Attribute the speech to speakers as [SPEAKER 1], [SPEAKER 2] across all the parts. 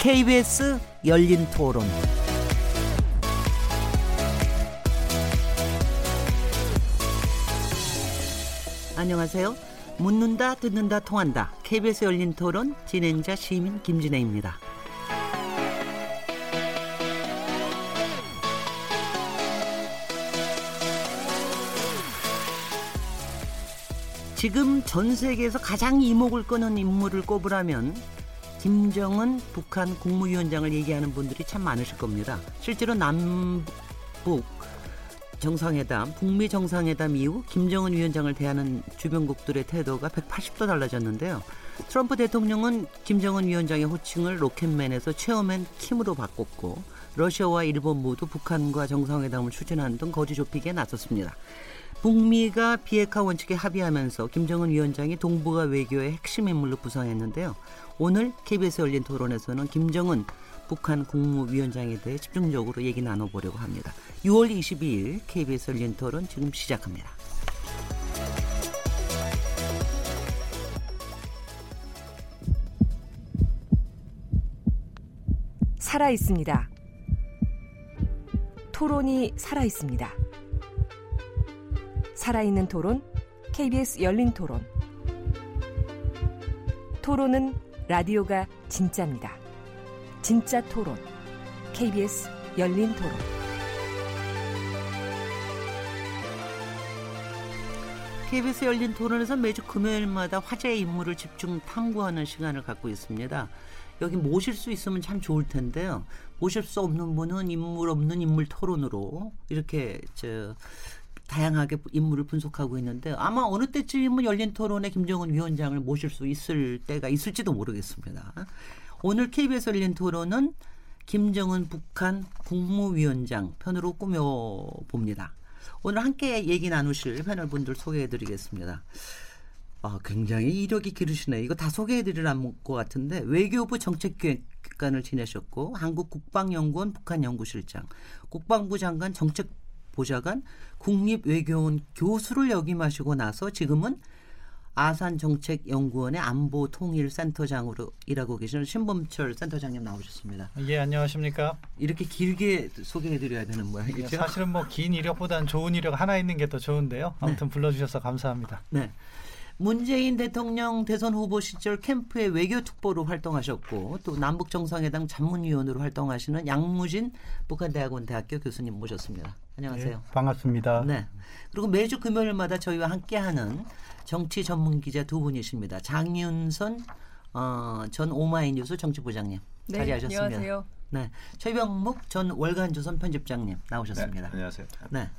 [SPEAKER 1] KBS 열린 토론. 안녕하세요. 묻는다, 듣는다, 통한다. KBS 열린 토론 진행자 시민 김진혜입니다. 지금 전 세계에서 가장 이목을 끄는 인물을 꼽으라면 김정은 북한 국무위원장을 얘기하는 분들이 참 많으실 겁니다. 실제로 남북 정상회담, 북미 정상회담 이후 김정은 위원장을 대하는 주변국들의 태도가 180도 달라졌는데요. 트럼프 대통령은 김정은 위원장의 호칭을 로켓맨에서 체어맨 킴으로 바꿨고 러시아와 일본 모두 북한과 정상회담을 추진하는 등 거리 좁히기에 나섰습니다. 북미가 비핵화 원칙에 합의하면서 김정은 위원장이 동북아 외교의 핵심 인물로 부상했는데요. 오늘 KBS 열린 토론에서는 김정은 북한 국무위원장에 대해 집중적으로 얘기 나눠보려고 합니다. 6월 22일 KBS 열린 토론 지금 시작합니다.
[SPEAKER 2] 살아 있습니다. 토론이 살아 있습니다. 살아있는 토론, KBS 열린 토론. 토론은 라디오가 진짜입니다. 진짜 토론, KBS 열린 토론.
[SPEAKER 1] KBS 열린 토론에서 매주 금요일마다 화제의 인물을 집중 탐구하는 시간을 갖고 있습니다. 여기 모실 수 있으면 참 좋을 텐데요. 모실 수 없는 분은 인물 없는 인물 토론으로 이렇게 저 다양하게 인물을 분석하고 있는데 아마 어느 때쯤은 열린 토론에 김정은 위원장을 모실 수 있을 때가 있을지도 모르겠습니다. 오늘 KBS 열린 토론은 김정은 북한 국무위원장 편으로 꾸며봅니다. 오늘 함께 얘기 나누실 패널 분들 소개해드리겠습니다. 아, 굉장히 이력이 기르시네. 이거 다 소개해드리라는 것 같은데 외교부 정책기획관을 지내셨고 한국국방연구원 북한연구실장, 국방부 장관 정책 보좌관, 국립외교원 교수를 역임하시고 나서 지금은 아산정책연구원의 안보통일센터장으로 일하고 계시는 신범철 센터장님 나오셨습니다.
[SPEAKER 3] 예, 안녕하십니까.
[SPEAKER 1] 이렇게 길게 소개해드려야 되는 모양이죠.
[SPEAKER 3] 예, 사실은 뭐 긴 이력보다는 좋은 이력 하나 있는 게 더 좋은데요. 아무튼 네. 불러주셔서 감사합니다.
[SPEAKER 1] 네. 문재인 대통령 대선 후보 시절 캠프의 외교특보로 활동하셨고 또 남북 정상회담 자문위원으로 활동하시는 양무진 북한대학원 대학교 교수님 모셨습니다. 안녕하세요. 네,
[SPEAKER 4] 반갑습니다.
[SPEAKER 1] 네. 그리고 매주 금요일마다 저희와 함께하는 정치 전문 기자 두 분이십니다. 장윤선 어, 전 오마이뉴스 정치부장님 네, 자리하셨습니다.
[SPEAKER 5] 안녕하세요.
[SPEAKER 1] 네, 최병묵 전 월간조선 편집장님 나오셨습니다.
[SPEAKER 6] 네, 안녕하세요.
[SPEAKER 1] 네.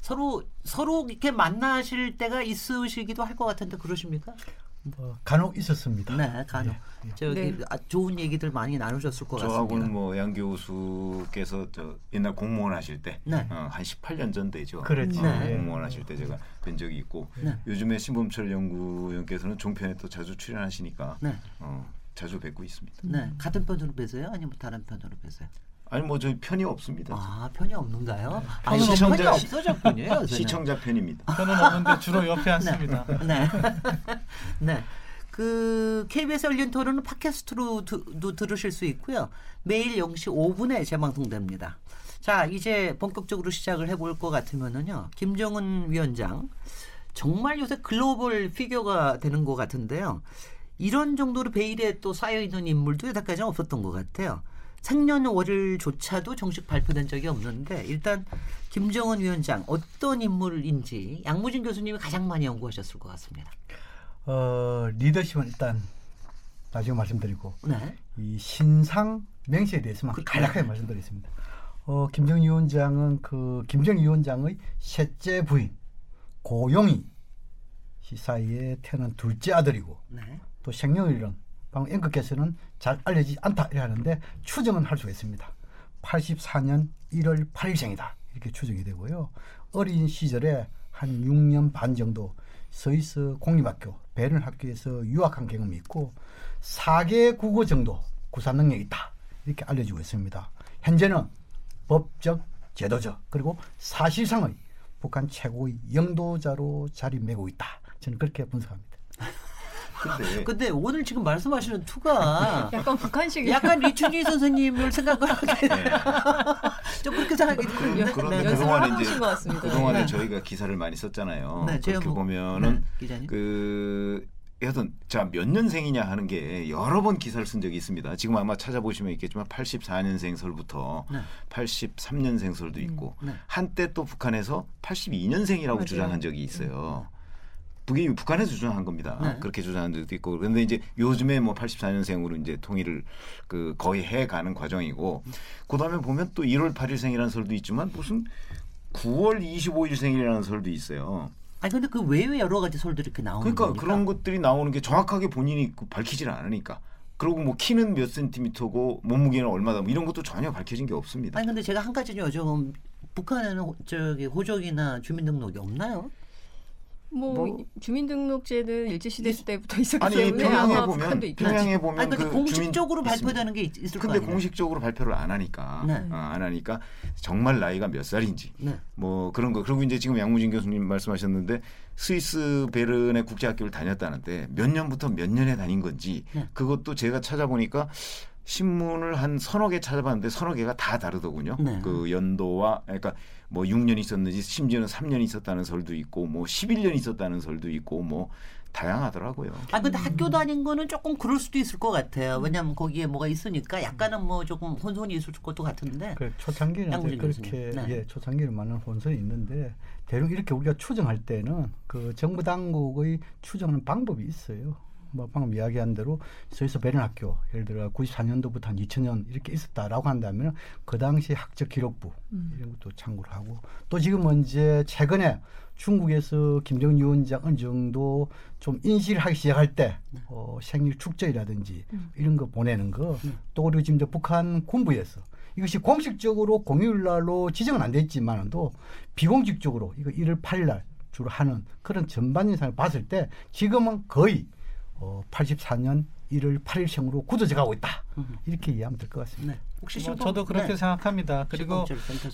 [SPEAKER 1] 서로 서로 이렇게 만나실 때가 있으시기도 할 것 같은데 그러십니까?
[SPEAKER 4] 뭐 간혹 있었습니다.
[SPEAKER 1] 네, 간혹. 네, 저기 네. 아, 좋은 얘기들 많이 나누셨을 것 같습니다.
[SPEAKER 6] 저하고는 뭐양 교수께서 저 옛날 공무원 하실 때, 네. 어, 한 18년 전 되죠.
[SPEAKER 4] 그렇죠.
[SPEAKER 6] 어, 네. 공무원 하실 때 제가 뵌 적이 있고 네. 요즘에 신범철 연구위원께서는 종편에 또 자주 출연하시니까 네. 어, 자주 뵙고 있습니다.
[SPEAKER 1] 네, 같은 편으로 뵈세요? 아니면 다른 편으로 뵈세요?
[SPEAKER 6] 아니 뭐 저희 편이 없습니다.
[SPEAKER 1] 아 편이 없는가요?
[SPEAKER 6] 아니, 시청자 편이 없어졌군요. 시청자 편입니다.
[SPEAKER 3] 편은 없는데 주로 옆에 앉습니다.
[SPEAKER 1] 네. 네. 네. 그 KBS 열린 토론은 팟캐스트로도 들으실 수 있고요. 매일 0시 5분에 재방송됩니다. 자, 이제 본격적으로 시작을 해볼 것 같으면은요. 김정은 위원장 정말 요새 글로벌 피규어가 되는 것 같은데요. 이런 정도로 베일에 또 쌓여 있는 인물도 여태까지는 없었던 것 같아요. 생년월일조차도 정식 발표된 적이 없는데 일단 김정은 위원장 어떤 인물인지 양무진 교수님이 가장 많이 연구하셨을 것 같습니다.
[SPEAKER 4] 어, 리더십은 일단 나중에 말씀드리고
[SPEAKER 1] 네.
[SPEAKER 4] 이 신상 명시에 대해서만 그, 간략하게 네. 말씀드리겠습니다. 어, 김정은 위원장은 그 김정은 위원장의 셋째 부인 고용희 씨 사이에 태어난 둘째 아들이고
[SPEAKER 1] 네.
[SPEAKER 4] 또 생년월일은 방금 앵커께서는 잘 알려지지 않다 이렇게 하는데 추정은 할 수가 있습니다. 84년 1월 8일생이다 이렇게 추정이 되고요. 어린 시절에 한 6년 반 정도 스위스 공립학교 베른 학교에서 유학한 경험이 있고 4개 국어 정도 구사 능력이 있다 이렇게 알려지고 있습니다. 현재는 법적 제도적 그리고 사실상의 북한 최고의 영도자로 자리매고 있다. 저는 그렇게 분석합니다.
[SPEAKER 1] 근데, 근데 오늘 지금 말씀하시는 투가
[SPEAKER 5] 약간 북한식
[SPEAKER 1] 약간 리춘희 선생님을 생각을 하게 네. 좀 그렇게 생각이 드는데
[SPEAKER 6] 그런데 네. 그동안에 이제 그동안에 네. 저희가 기사를 많이 썼잖아요. 네, 그렇게 보면은 네, 그 여튼 자몇 년생이냐 하는 게 여러 번 기사를 쓴 적이 있습니다. 지금 아마 찾아보시면 있겠지만 84년생 설부터 네. 83년생 설도 있고 음, 네. 한때 또 북한에서 82년생이라고 맞아요. 주장한 적이 있어요. 북이 북한에서 주장한 겁니다. 네. 그렇게 주장한 적도 있고 그런데 이제 요즘에 뭐 84년생으로 이제 통일을 그 거의 해 가는 과정이고 그다음에 보면 또 1월 8일생이라는 설도 있지만 무슨 9월 25일생이라는 설도 있어요.
[SPEAKER 1] 아니 근데 그 외에 여러 가지 설들이 이렇게 나오는
[SPEAKER 6] 그러니까
[SPEAKER 1] 겁니까?
[SPEAKER 6] 그런 것들이 나오는 게 정확하게 본인이 그 밝히지를 않으니까. 그리고 뭐 키는 몇 센티미터고 몸무게는 얼마다 뭐 이런 것도 전혀 밝혀진 게 없습니다.
[SPEAKER 1] 아니 근데 제가 한 가지 여쭤보면 북한에는 저기 호적이나 주민등록이 없나요?
[SPEAKER 5] 뭐, 뭐, 주민등록제는 일제시대 때부터 있었기 아니, 때문에 평양에 아마 보면.
[SPEAKER 6] 평양에 보면
[SPEAKER 1] 아니, 그 공식적으로 발표되는 게 있, 을
[SPEAKER 6] 근데 공식적으로 발표를 안 하니까 네. 어, 안 하니까 정말 나이가 몇 살인지 네. 뭐 그런 거 그리고 이제 지금 양무진 교수님 말씀하셨는데 스위스 베른의 국제학교를 다녔다는데 몇 년부터 몇 년에 다닌 건지 네. 그것도 제가 찾아보니까 신문을 한 서너 개 찾아봤는데 서너 개가 다 다르더군요. 네. 그 연도와 그러니까 뭐 6년 있었는지 심지어는 3년 있었다는 설도 있고 뭐 11년 있었다는 설도 있고 뭐 다양하더라고요.
[SPEAKER 1] 아 근데 음. 학교 다닌 거는 조금 그럴 수도 있을 것 같아요. 왜냐하면 거기에 뭐가 있으니까 약간은 뭐 조금 혼선이 있을 것도 같은데.
[SPEAKER 4] 그 초창기는 그렇게 네. 예 초창기는 많은 혼선이 있는데 대략 이렇게 우리가 추정할 때는 그 정부 당국의 추정하는 방법이 있어요. 뭐 방금 이야기한 대로 스위스 베른 학교 예를 들어 94년도부터 한 2000년 이렇게 있었다라고 한다면 그 당시 학적 기록부 음. 이런 것도 참고를 하고 또 지금은 이제 최근에 중국에서 김정은 위원장 어느 정도 좀 인식을 하기 시작할 때 네. 어, 생일 축제라든지 음. 이런 거 보내는 거또 네. 그리고 지금 북한 군부에서 이것이 공식적으로 공휴일 날로 지정은 안 됐지만도 비공식적으로 이거 1월 8일 날 주로 하는 그런 전반 인상을 봤을 때 지금은 거의 어, 84년 1월 8일생으로 굳어져 가고 있다. 이렇게 이해하면 될 것 같습니다. 네.
[SPEAKER 3] 혹시 뭐 저도 그렇게 네. 생각합니다. 그리고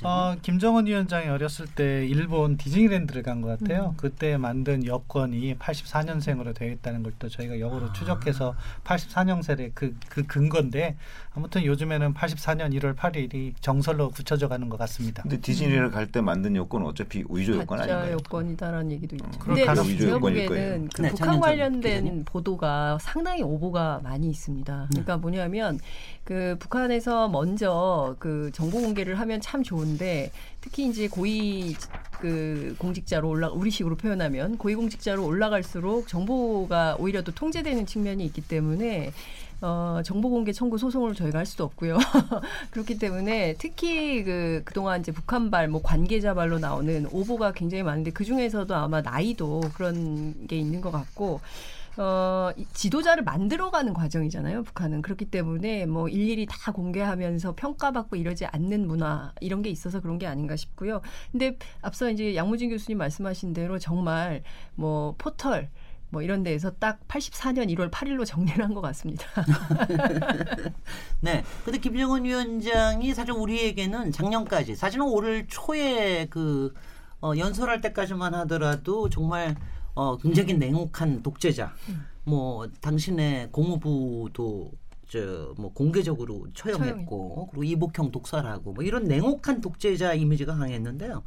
[SPEAKER 3] 어, 김정은 위원장이 어렸을 때 일본 디즈니랜드를 간 것 같아요. 음. 그때 만든 여권이 84년생으로 되어 있다는 걸 또 저희가 역으로 아. 추적해서 84년생의 그, 그 근거인데 아무튼 요즘에는 84년 1월 8일이 정설로 굳혀져 가는 것 같습니다.
[SPEAKER 6] 근데 디즈니를 갈때 만든 여권은 어차피 위조 여권 아닌가요?
[SPEAKER 5] 여권이다라는 얘기도 있죠. 어, 근데 제가 보기에는 그 네, 북한 관련된 보도가 상당히 오보가 많이 있습니다. 그러니까 뭐냐면 그 북한에서 먼저 그 정보 공개를 하면 참 좋은데 특히 이제 고위 그 공직자로 올라 우리식으로 표현하면 고위 공직자로 올라갈수록 정보가 오히려 또 통제되는 측면이 있기 때문에 어, 정보 공개 청구 소송을 저희가 할 수도 없고요. 그렇기 때문에 특히 그 그동안 이제 북한발 뭐 관계자발로 나오는 오보가 굉장히 많은데 그 중에서도 아마 나이도 그런 게 있는 것 같고 어, 지도자를 만들어가는 과정이잖아요. 북한은 그렇기 때문에 뭐 일일이 다 공개하면서 평가받고 이러지 않는 문화 이런 게 있어서 그런 게 아닌가 싶고요. 근데 앞서 이제 양무진 교수님 말씀하신 대로 정말 뭐 포털 뭐 이런 데에서 딱 84년 1월 8일로 정리를 한 것 같습니다.
[SPEAKER 1] 네. 근데 김정은 위원장이 사실 우리에게는 작년까지 사실은 올 초에 그 어, 연설할 때까지만 하더라도 정말 어, 굉장히 냉혹한 독재자. 음. 뭐 당신의 고무부도 저뭐 공개적으로 처형했고 그리고 이복형 독살하고 뭐 이런 냉혹한 독재자 이미지가 강했는데요.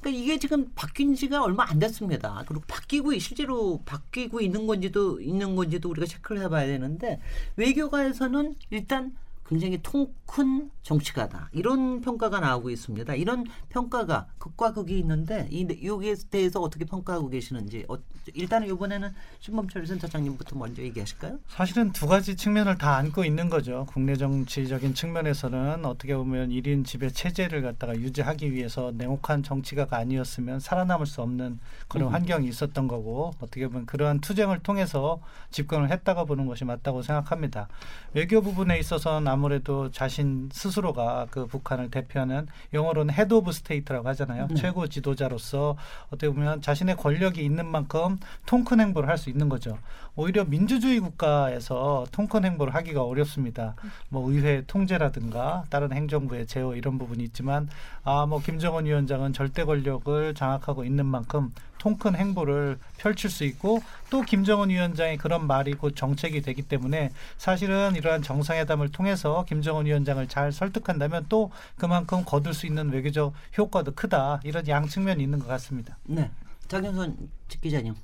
[SPEAKER 1] 그러니까 이게 지금 바뀐 지가 얼마 안 됐습니다. 그리고 바뀌고 실제로 바뀌고 있는 건지도 있는 건지도 우리가 체크를 해봐야 되는데 외교가에서는 일단 굉장히 통큰 정치가다 이런 평가가 나오고 있습니다. 이런 평가가 극과 극이 있는데 이 여기에 대해서 어떻게 평가하고 계시는지 어, 일단은 이번에는 신범철 센터장님부터 먼저 얘기하실까요?
[SPEAKER 3] 사실은 두 가지 측면을 다 안고 있는 거죠. 국내 정치적인 측면에서는 어떻게 보면 1인 지배 체제를 갖다가 유지하기 위해서 냉혹한 정치가가 아니었으면 살아남을 수 없는 그런 음. 환경이 있었던 거고 어떻게 보면 그러한 투쟁을 통해서 집권을 했다고 보는 것이 맞다고 생각합니다. 외교 부분에 있어서는 아무래도 자신 스스로가 그 북한을 대표하는 영어로는 head of state라고 하잖아요. 네. 최고 지도자로서 어떻게 보면 자신의 권력이 있는 만큼 통큰 행보를 할 수 있는 거죠. 오히려 민주주의 국가에서 통큰 행보를 하기가 어렵습니다. 뭐 의회 통제라든가 다른 행정부의 제어 이런 부분이 있지만 아 뭐 김정은 위원장은 절대 권력을 장악하고 있는 만큼 통큰 행보를 펼칠 수 있고 또 김정은 위원장의 그런 말이 곧 정책이 되기 때문에 사실은 이러한 정상회담을 통해서 김정은 위원장을 잘 설득한다면 또 그만큼 거둘 수 있는 외교적 효과도 크다 이런 양 측면이 있는 것 같습니다.
[SPEAKER 1] 네. 장현선 기자님.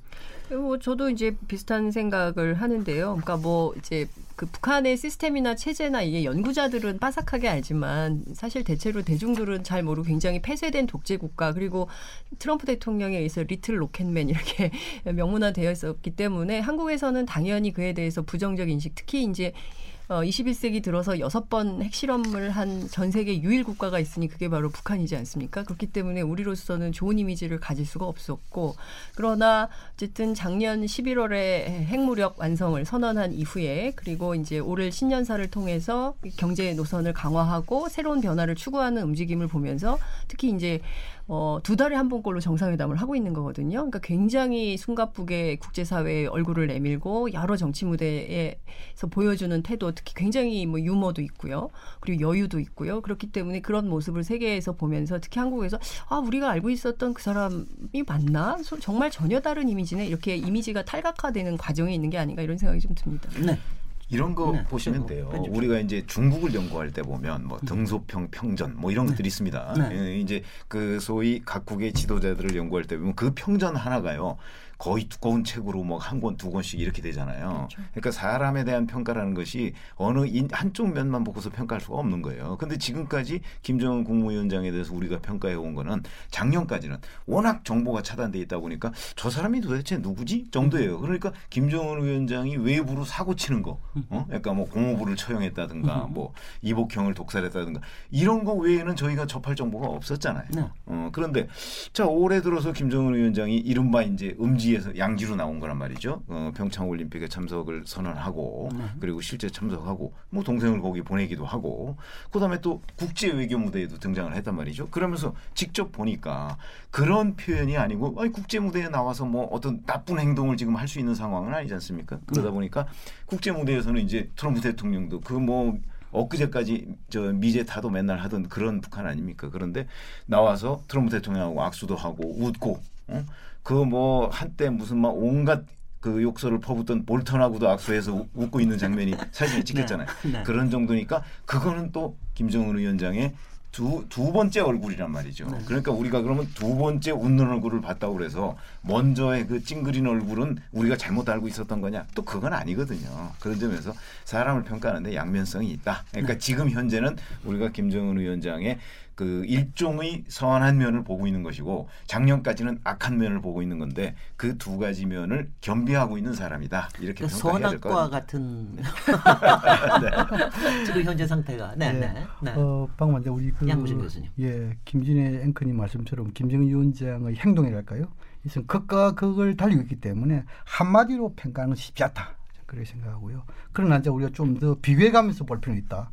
[SPEAKER 5] 뭐 저도 이제 비슷한 생각을 하는데요. 그러니까 뭐 이제 그 북한의 시스템이나 체제나 이게 연구자들은 빠삭하게 알지만 사실 대체로 대중들은 잘 모르고 굉장히 폐쇄된 독재 국가 그리고 트럼프 대통령에 의해서 리틀 로켓맨 이렇게 명문화되어 있었기 때문에 한국에서는 당연히 그에 대해서 부정적 인식 특히 이제 어, 21세기 들어서 여섯 번 핵실험을 한 전 세계 유일 국가가 있으니 그게 바로 북한이지 않습니까? 그렇기 때문에 우리로서는 좋은 이미지를 가질 수가 없었고 그러나 어쨌든 작년 11월에 핵무력 완성을 선언한 이후에 그리고 이제 올해 신년사를 통해서 경제 노선을 강화하고 새로운 변화를 추구하는 움직임을 보면서 특히 이제 어, 두 달에 한 번꼴로 정상회담을 하고 있는 거거든요. 그러니까 굉장히 숨가쁘게 국제사회에 얼굴을 내밀고 여러 정치 무대에서 보여주는 태도 특히 굉장히 뭐 유머도 있고요. 그리고 여유도 있고요. 그렇기 때문에 그런 모습을 세계에서 보면서 특히 한국에서 아, 우리가 알고 있었던 그 사람이 맞나? 정말 전혀 다른 이미지네. 이렇게 이미지가 탈각화되는 과정에 있는 게 아닌가 이런 생각이 좀 듭니다.
[SPEAKER 6] 네. 이런 거 네, 보시면 돼요. 편집. 우리가 이제 중국을 연구할 때 보면 뭐 음. 등소평 평전 뭐 이런 네. 것들이 있습니다. 네. 예, 이제 그 소위 각국의 지도자들을 연구할 때 보면 그 평전 하나가요. 거의 두꺼운 책으로 뭐 한 권, 두 권씩 이렇게 되잖아요. 그렇죠. 그러니까 사람에 대한 평가라는 것이 어느 인, 한쪽 면만 보고서 평가할 수가 없는 거예요. 근데 지금까지 김정은 국무위원장에 대해서 우리가 평가해 온 거는 작년까지는 워낙 정보가 차단돼 있다 보니까 저 사람이 도대체 누구지 정도예요. 그러니까 김정은 위원장이 외부로 사고 치는 거, 어? 그러니까 뭐 공호부를 처형했다든가 뭐 이복형을 독살했다든가 이런 거 외에는 저희가 접할 정보가 없었잖아요. 네. 어, 그런데 자 올해 들어서 김정은 위원장이 이른바 이제 음지 양지에서 양지로 나온 거란 말이죠. 어, 평창 올림픽에 참석을 선언하고 네. 그리고 실제 참석하고 뭐 동생을 거기 보내기도 하고 그다음에 또 국제 외교 무대에도 등장을 했단 말이죠. 그러면서 직접 보니까 그런 표현이 아니고 아니 국제 무대에 나와서 뭐 어떤 나쁜 행동을 지금 할 수 있는 상황은 아니지 않습니까? 그러다 네. 보니까 국제 무대에서는 이제 트럼프 대통령도 그뭐 엊그제까지 저 미제 타도 맨날 하던 그런 북한 아닙니까? 그런데 나와서 트럼프 대통령하고 악수도 하고 웃고 어? 그 뭐 한때 무슨 막 온갖 그 욕설을 퍼붓던 볼턴하고도 악수해서 웃고 있는 장면이 사진에 찍혔잖아요. 네, 네. 그런 정도니까 그거는 또 김정은 위원장의 두, 두 번째 얼굴이란 말이죠. 네. 그러니까 우리가 그러면 두 번째 웃는 얼굴을 봤다고 그래서 먼저의 그 찡그린 얼굴은 우리가 잘못 알고 있었던 거냐? 또 그건 아니거든요. 그런 점에서 사람을 평가하는데 양면성이 있다. 그러니까 네. 지금 현재는 우리가 김정은 위원장의 그 일종의 선한 면을 보고 있는 것이고 작년까지는 악한 면을 보고 있는 건데 그 두 가지 면을 겸비하고 있는 사람이다 이렇게 그러니까 평가해야 될
[SPEAKER 1] 거예요. 선악과 같은 네. 지금 현재 상태가. 네, 네. 네.
[SPEAKER 4] 네. 어, 방금 이제 우리 그
[SPEAKER 1] 양무진 교수님.
[SPEAKER 4] 예, 김진애 앵커님 말씀처럼 김정은 위원장의 행동이랄까요? 이것은 극과 극을 달리고 있기 때문에 한마디로 평가하는 쉽지 않다. 그렇게 생각하고요. 그러나 이제 우리가 좀 더 비교해가면서 볼 필요는 있다.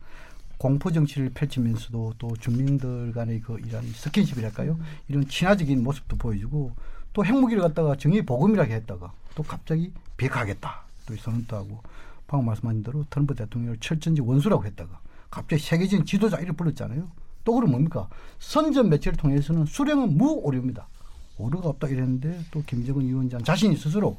[SPEAKER 4] 공포 정치를 펼치면서도 또 주민들 간의 그 이런 스킨십이랄까요? 음. 이런 친화적인 모습도 보여주고 또 핵무기를 갖다가 정의 보금이라게 했다가 또 갑자기 비핵하겠다 또 선언도 하고 방금 말씀하신 대로 트럼프 대통령을 철전지 원수라고 했다가 갑자기 세계적인 지도자 이를 불렀잖아요. 또 그럼 뭡니까? 선전 매체를 통해서는 수령은 무오류입니다. 오류가 없다 이랬는데 또 김정은 위원장 자신이 스스로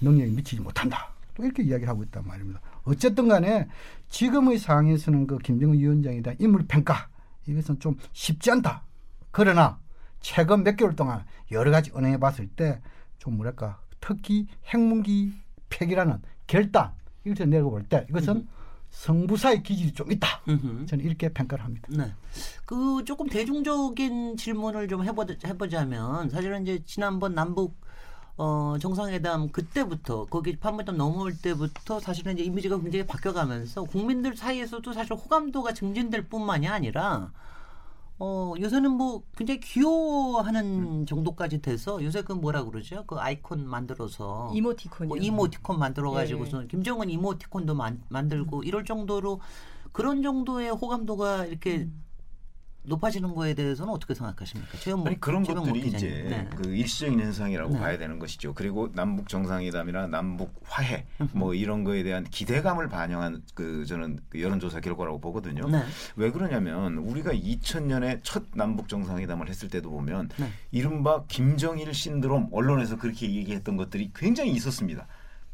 [SPEAKER 4] 능력이 미치지 못한다. 또 이렇게 이야기를 하고 있단 말입니다. 어쨌든 간에 지금의 상황에서는 그 김정은 위원장에 대한 인물 평가 이것은 좀 쉽지 않다. 그러나 최근 몇 개월 동안 여러 가지 은행해 봤을 때 좀 뭐랄까 특히 핵무기 폐기라는 결단 이것을 내고 볼 때 이것은 음. 성부사의 기질이 좀 있다. 저는 이렇게 평가를 합니다.
[SPEAKER 1] 네. 그 조금 대중적인 질문을 좀 해보, 해보자면 사실은 이제 지난번 남북 어, 정상회담 그때부터 거기 판문점 넘어올 때부터 사실은 이제 이미지가 굉장히 바뀌어가면서 국민들 사이에서도 사실 호감도가 증진될 뿐만이 아니라 어, 요새는 뭐 굉장히 귀여워하는 음. 정도까지 돼서 요새 그 뭐라 그러죠? 그 아이콘 만들어서
[SPEAKER 5] 이모티콘
[SPEAKER 1] 뭐 이모티콘 만들어 가지고서 예. 김정은 이모티콘도 만, 만들고 음. 이럴 정도로 그런 정도의 호감도가 이렇게 음. 높아지는 거에 대해서는 어떻게 생각하십니까?
[SPEAKER 6] 최현무, 아니 그런 것들이 기자님. 이제 네. 그 일시적인 현상이라고 네. 봐야 되는 것이죠. 그리고 남북 정상회담이나 남북 화해 뭐 이런 거에 대한 기대감을 반영한 그 저는 그 여론조사 결과라고 보거든요. 네. 왜 그러냐면 우리가 2000년에 첫 남북 정상회담을 했을 때도 보면 네. 이른바 김정일 신드롬 언론에서 그렇게 얘기했던 것들이 굉장히 있었습니다.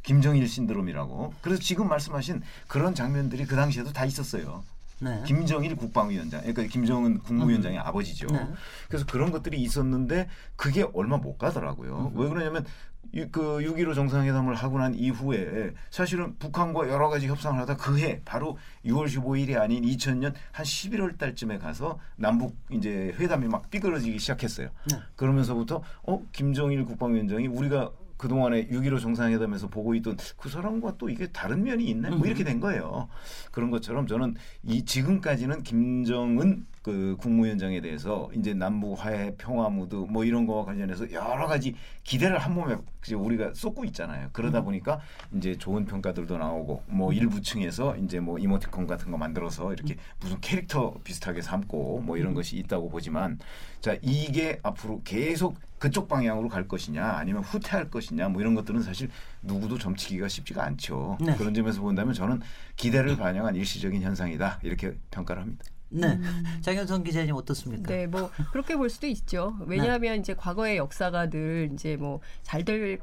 [SPEAKER 6] 김정일 신드롬이라고. 그래서 지금 말씀하신 그런 장면들이 그 당시에도 다 있었어요. 네. 김정일 국방위원장, 그러니까 김정은 국무위원장의 음. 아버지죠. 네. 그래서 그런 것들이 있었는데 그게 얼마 못 가더라고요. 음. 왜 그러냐면 그6.15 정상회담을 하고 난 이후에 사실은 북한과 여러 가지 협상을 하다 그해 바로 6월 15일이 아닌 2000년 한 11월 달쯤에 가서 남북 이제 회담이 막 삐그러지기 시작했어요. 네. 그러면서부터 어 김정일 국방위원장이 우리가 그동안에 6.15 정상회담에서 보고 있던 그 사람과 또 이게 다른 면이 있네? 뭐 이렇게 된 거예요. 그런 것처럼 저는 이 지금까지는 김정은 그 국무위원장에 대해서 이제 남북 화해 평화 무드 뭐 이런 거와 관련해서 여러 가지 기대를 한 몸에 우리가 쏟고 있잖아요. 그러다 음. 보니까 이제 좋은 평가들도 나오고 뭐 음. 일부 층에서 이제 뭐 이모티콘 같은 거 만들어서 이렇게 무슨 캐릭터 비슷하게 삼고 뭐 이런 음. 것이 있다고 보지만 자 이게 앞으로 계속 그쪽 방향으로 갈 것이냐 아니면 후퇴할 것이냐 뭐 이런 것들은 사실 누구도 점치기가 쉽지가 않죠. 네. 그런 점에서 본다면 저는 기대를 반영한 일시적인 현상이다 이렇게 평가를 합니다.
[SPEAKER 1] 네. 음. 장현성 기자님 어떻습니까?
[SPEAKER 5] 네, 뭐 그렇게 볼 수도 있죠. 왜냐하면 네. 이제 과거의 역사가 늘 이제 뭐 잘 될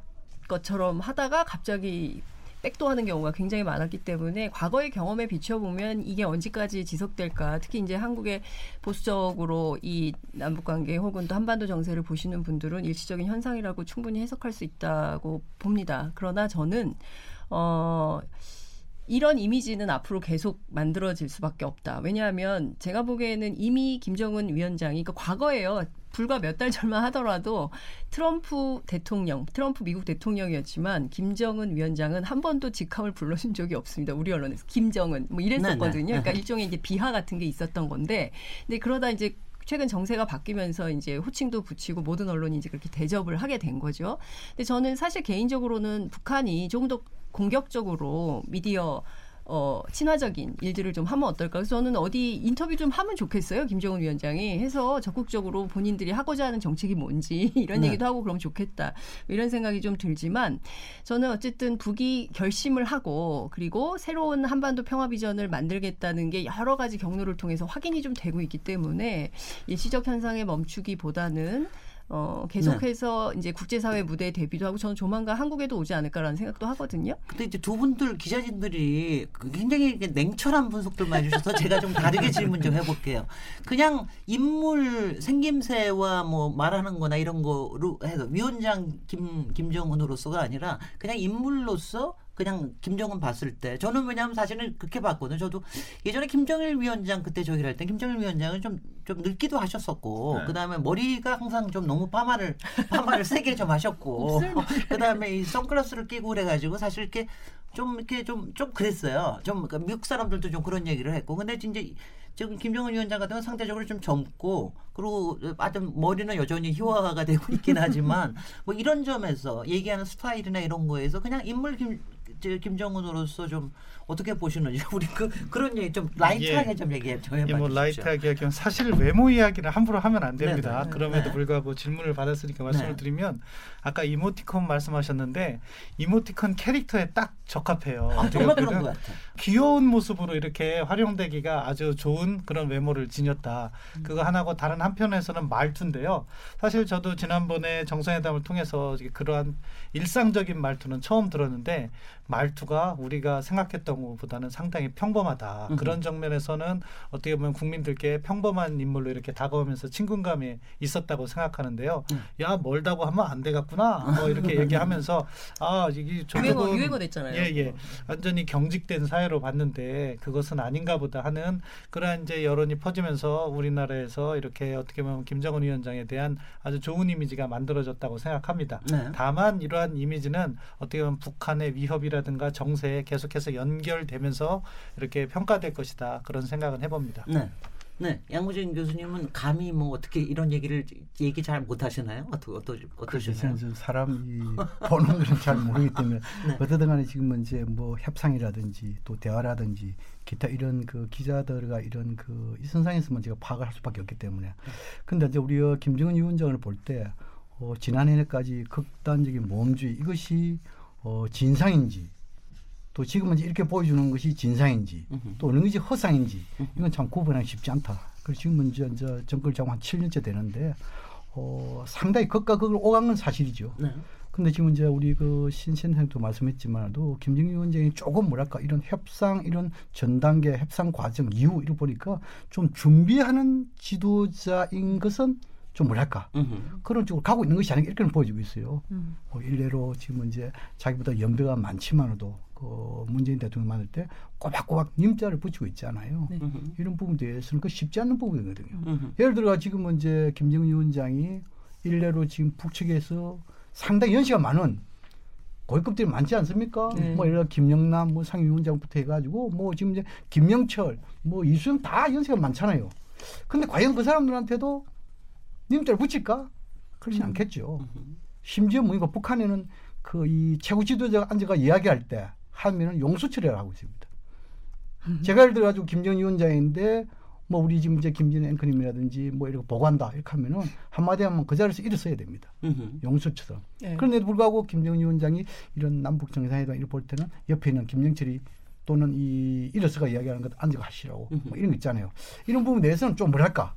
[SPEAKER 5] 것처럼 하다가 갑자기 백도하는 경우가 굉장히 많았기 때문에 과거의 경험에 비춰보면 이게 언제까지 지속될까 특히 이제 한국의 보수적으로 이 남북관계 혹은 또 한반도 정세를 보시는 분들은 일시적인 현상이라고 충분히 해석할 수 있다고 봅니다. 그러나 저는 어 이런 이미지는 앞으로 계속 만들어질 수밖에 없다. 왜냐하면 제가 보기에는 이미 김정은 위원장이 그러니까 과거에요. 불과 몇 달 전만 하더라도 트럼프 대통령, 트럼프 미국 대통령이었지만 김정은 위원장은 한 번도 직함을 불러준 적이 없습니다. 우리 언론에서 김정은 뭐 이랬었거든요. 네, 네. 그러니까 일종의 이제 비하 같은 게 있었던 건데, 근데 그러다 이제 최근 정세가 바뀌면서 이제 호칭도 붙이고 모든 언론이 이제 그렇게 대접을 하게 된 거죠. 근데 저는 사실 개인적으로는 북한이 조금 더 공격적으로 미디어 어, 친화적인 일들을 좀 하면 어떨까. 그래서 저는 어디 인터뷰 좀 하면 좋겠어요. 김정은 위원장이 해서 적극적으로 본인들이 하고자 하는 정책이 뭔지 이런 네. 얘기도 하고 그러면 좋겠다. 이런 생각이 좀 들지만 저는 어쨌든 북이 결심을 하고 그리고 새로운 한반도 평화 비전을 만들겠다는 게 여러 가지 경로를 통해서 확인이 좀 되고 있기 때문에 일시적 현상에 멈추기보다는 어, 계속해서 네. 이제 국제사회 무대에 데뷔도 하고 저는 조만간 한국에도 오지 않을까라는 생각도 하거든요.
[SPEAKER 1] 근데 이제 두 분들 기자진들이 그 굉장히 냉철한 분석들만 해주셔서 제가 좀 다르게 질문 좀 해볼게요. 그냥 인물 생김새와 뭐 말하는 거나 이런 거로 해서 위원장 김, 김정은으로서가 아니라 그냥 인물로서 그냥 김정은 봤을 때 저는 왜냐하면 사실은 그렇게 봤거든요. 저도 예전에 김정일 위원장 그때 저기를 할때 김정일 위원장은 좀 좀 늙기도 하셨었고 네. 그다음에 머리가 항상 좀 너무 파마를 파마를 세게 좀 하셨고 그다음에 이 선글라스를 끼고 그래가지고 사실 이렇게 좀 이렇게 좀좀 좀 그랬어요. 좀 그러니까 미국 사람들도 좀 그런 얘기를 했고 근데 이제 지금 김정은 위원장 같은 건 상대적으로 좀 젊고 그리고 아주 머리는 여전히 희화화가 되고 있긴 하지만 뭐 이런 점에서 얘기하는 스타일이나 이런 거에서 그냥 인물 김 김정은으로서 좀 어떻게 보시는지 우리 그 그런 얘기 좀 라이트하게 예. 좀 얘기해 좀 해봐
[SPEAKER 3] 예, 뭐 라이트하게 하면 사실 외모 이야기를 함부로 하면 안 됩니다. 네네. 네. 그럼에도 네. 불구하고 질문을 받았으니까 말씀을 네. 드리면 아까 이모티콘 말씀하셨는데 이모티콘 캐릭터에 딱 적합해요.
[SPEAKER 1] 아, 정말 그런 것 같아.
[SPEAKER 3] 귀여운 모습으로 이렇게 활용되기가 아주 좋은 그런 외모를 지녔다. 음. 그거 하나고 다른 한편에서는 말투인데요. 사실 저도 지난번에 정상회담을 통해서 그러한 일상적인 말투는 처음 들었는데 말투가 우리가 생각했던 것보다는 상당히 평범하다. 음 그런 정면에서는 어떻게 보면 국민들께 평범한 인물로 이렇게 다가오면서 친근감이 있었다고 생각하는데요. 음. 야 멀다고 하면 안 되겠구나. 뭐 이렇게 얘기하면서 아 이게
[SPEAKER 5] 유행어 유행어 됐잖아요.
[SPEAKER 3] 예예. 예. 완전히 경직된 사회로 봤는데 그것은 아닌가 보다 하는 그러한 이제 여론이 퍼지면서 우리나라에서 이렇게 어떻게 보면 김정은 위원장에 대한 아주 좋은 이미지가 만들어졌다고 생각합니다. 네. 다만 이러한 이미지는 어떻게 보면 북한의 위협이라 정책이라든가 정세에 계속해서 연결되면서 이렇게 평가될 것이다 그런 생각은 해봅니다.
[SPEAKER 1] 네. 네, 양무진 교수님은 감히 뭐 어떻게 이런 얘기를 얘기 잘 못하시나요? 어떠 어떠 어떠시나요?
[SPEAKER 4] 저는 사람이 보는 것은 잘 모르기 때문에 네. 어쨌든 간에 지금 이제 뭐 협상이라든지 또 대화라든지 기타 이런 그 기자들과 이런 그 이 선상에서만 제가 파악을 할 수밖에 없기 때문에 네. 근데 이제 우리 김정은 위원장을 볼 때 어, 지난해까지 극단적인 모험주의 이것이 어, 진상인지 또 지금은 이렇게 보여주는 것이 진상인지 또 어느 것이 허상인지 이건 참 구분하기 쉽지 않다. 그래서 지금은 이제, 이제 정권 장관 한 7년째 되는데 어, 상당히 극과 극을 오간 건 사실이죠. 네. 근데 지금 이제 우리 그 신센터도 말씀했지만도 김정일 위원장이 조금 뭐랄까 이런 협상 이런 전 단계 협상 과정 이후 이러 보니까 좀 준비하는 지도자인 것은 좀 뭐랄까 음흠. 그런 쪽으로 가고 있는 것이 아닌가 이렇게 보여지고 있어요. 음. 뭐 일례로 지금 이제 자기보다 연배가 많지만도 그 문재인 대통령 만날 때 꼬박꼬박 님자를 붙이고 있잖아요. 네. 이런 부분에 대해서는 그 쉽지 않은 부분이거든요. 음흠. 예를 들어 지금 이제 김정은 위원장이 일례로 지금 북측에서 상당히 연시가 많은 고위급들이 많지 않습니까? 네. 뭐 예를 들어 김영남 뭐 상임위원장부터 해가지고 뭐 지금 이제 김명철 뭐 이수영 다 연세가 많잖아요. 근데 과연 그 사람들한테도 님들 붙일까? 그렇지 음. 않겠죠. 심지어 뭐 이거 북한에는 그 이 최고 지도자가 앉아가 이야기할 때 하면은 용수 처리를 하고 있습니다. 음. 제가 예를 들어가지고 김정은 위원장인데 뭐 우리 지금 이제 김진 앵커님이라든지 뭐 이렇게 보고한다 이렇게 하면은 한마디 하면 그 자리에서 일어서야 됩니다. 용수처럼. 네. 그런데도 불구하고 김정은 위원장이 이런 남북 정상회담 이를 볼 때는 옆에 있는 김영철이 또는 이 일어서가 이야기하는 것 앉아 하시라고 뭐 이런 거 있잖아요. 이런 부분에 대해서는 좀 뭐랄까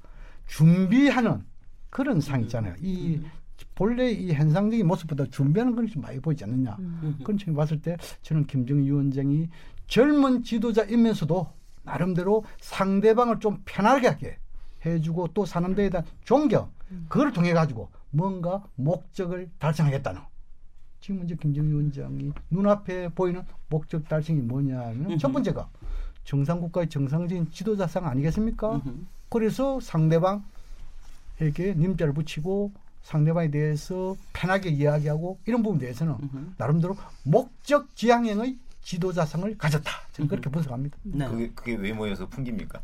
[SPEAKER 4] 준비하는 그런 상 음. 있잖아요. 이 음. 본래 이 현상적인 모습보다 준비하는 건좀 많이 보이지 않느냐. 음. 그런 측면 봤을 때 저는 김정일 위원장이 젊은 지도자이면서도 나름대로 상대방을 좀 편하게 하게 해주고 또 사람들에 대한 존경 그걸 통해 가지고 뭔가 목적을 달성하겠다는 지금 이제 김정일 위원장이 눈앞에 보이는 목적 달성이 뭐냐면 첫 번째가 정상국가의 정상적인 지도자상 아니겠습니까? 그래서 상대방 이렇게 님자를 붙이고 상대방에 대해서 편하게 이야기하고 이런 부분에 대해서는. 나름대로 목적 지향형의 지도자상을 가졌다. 저는 그렇게 분석합니다.
[SPEAKER 6] 네. 그게, 그게 외모에서 풍깁니까?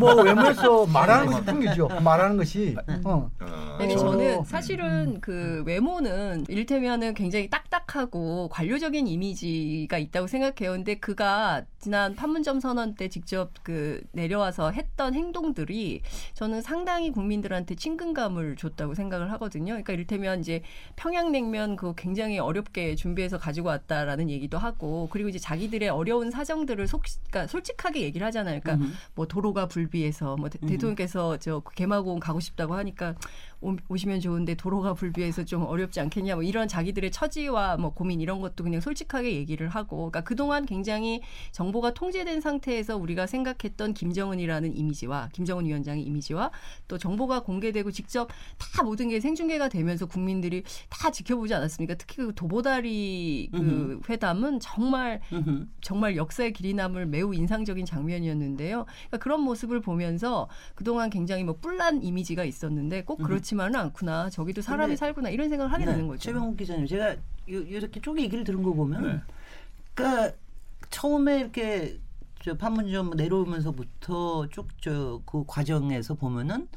[SPEAKER 4] 뭐 외모에서 말하는 것이 풍기죠. 말하는 것이. 네. 어.
[SPEAKER 5] 어. 아니, 저는 사실은 그 외모는 이를테면은 굉장히 딱딱하고 관료적인 이미지가 있다고 생각해요. 근데 그가 지난 판문점 선언 때 직접 그 내려와서 했던 행동들이 저는 상당히 국민들한테 친근감을 줬다고 생각을 하거든요. 그러니까 이를테면 이제 평양냉면 그 굉장히 어렵게 준비해서 가지고 왔다라는 얘기도 하고 그리고 이제 자기들의 어려운 사정들을 속, 그러니까 솔직하게 얘기를 하잖아요. 그러니까 음흠. 뭐 도로가 불비해서 뭐 대, 대통령께서 저 개마고원 가고 싶다고 하니까 오, 시면 좋은데 도로가 불비해서 좀 어렵지 않겠냐 뭐 이런 자기들의 처지와 뭐 고민 이런 것도 그냥 솔직하게 얘기를 하고 그러니까 그동안 굉장히 정보가 통제된 상태에서 우리가 생각했던 김정은이라는 이미지와 김정은 위원장의 이미지와 또 정보가 공개되고 직접 다 모든 게 생중계가 되면서 국민들이 다 지켜보지 않았습니까? 특히 그 도보다리 그 회담은 정말 정말 역사의 길이 남을 매우 인상적인 장면이었는데요. 그러니까 그런 모습을 보면서 그동안 굉장히 뭐 뿔난 이미지가 있었는데 꼭 그렇지 그렇지만은 않구나. 저기도 사람이 살구나. 이런 생각을 하게 네. 되는 거죠.
[SPEAKER 1] 최병욱 기자님, 제가 이렇게 쭉 얘기를 들은 거 보면, 네. 그러니까 처음에 이렇게 저 판문점 내려오면서부터 쭉 저 그 과정에서 보면은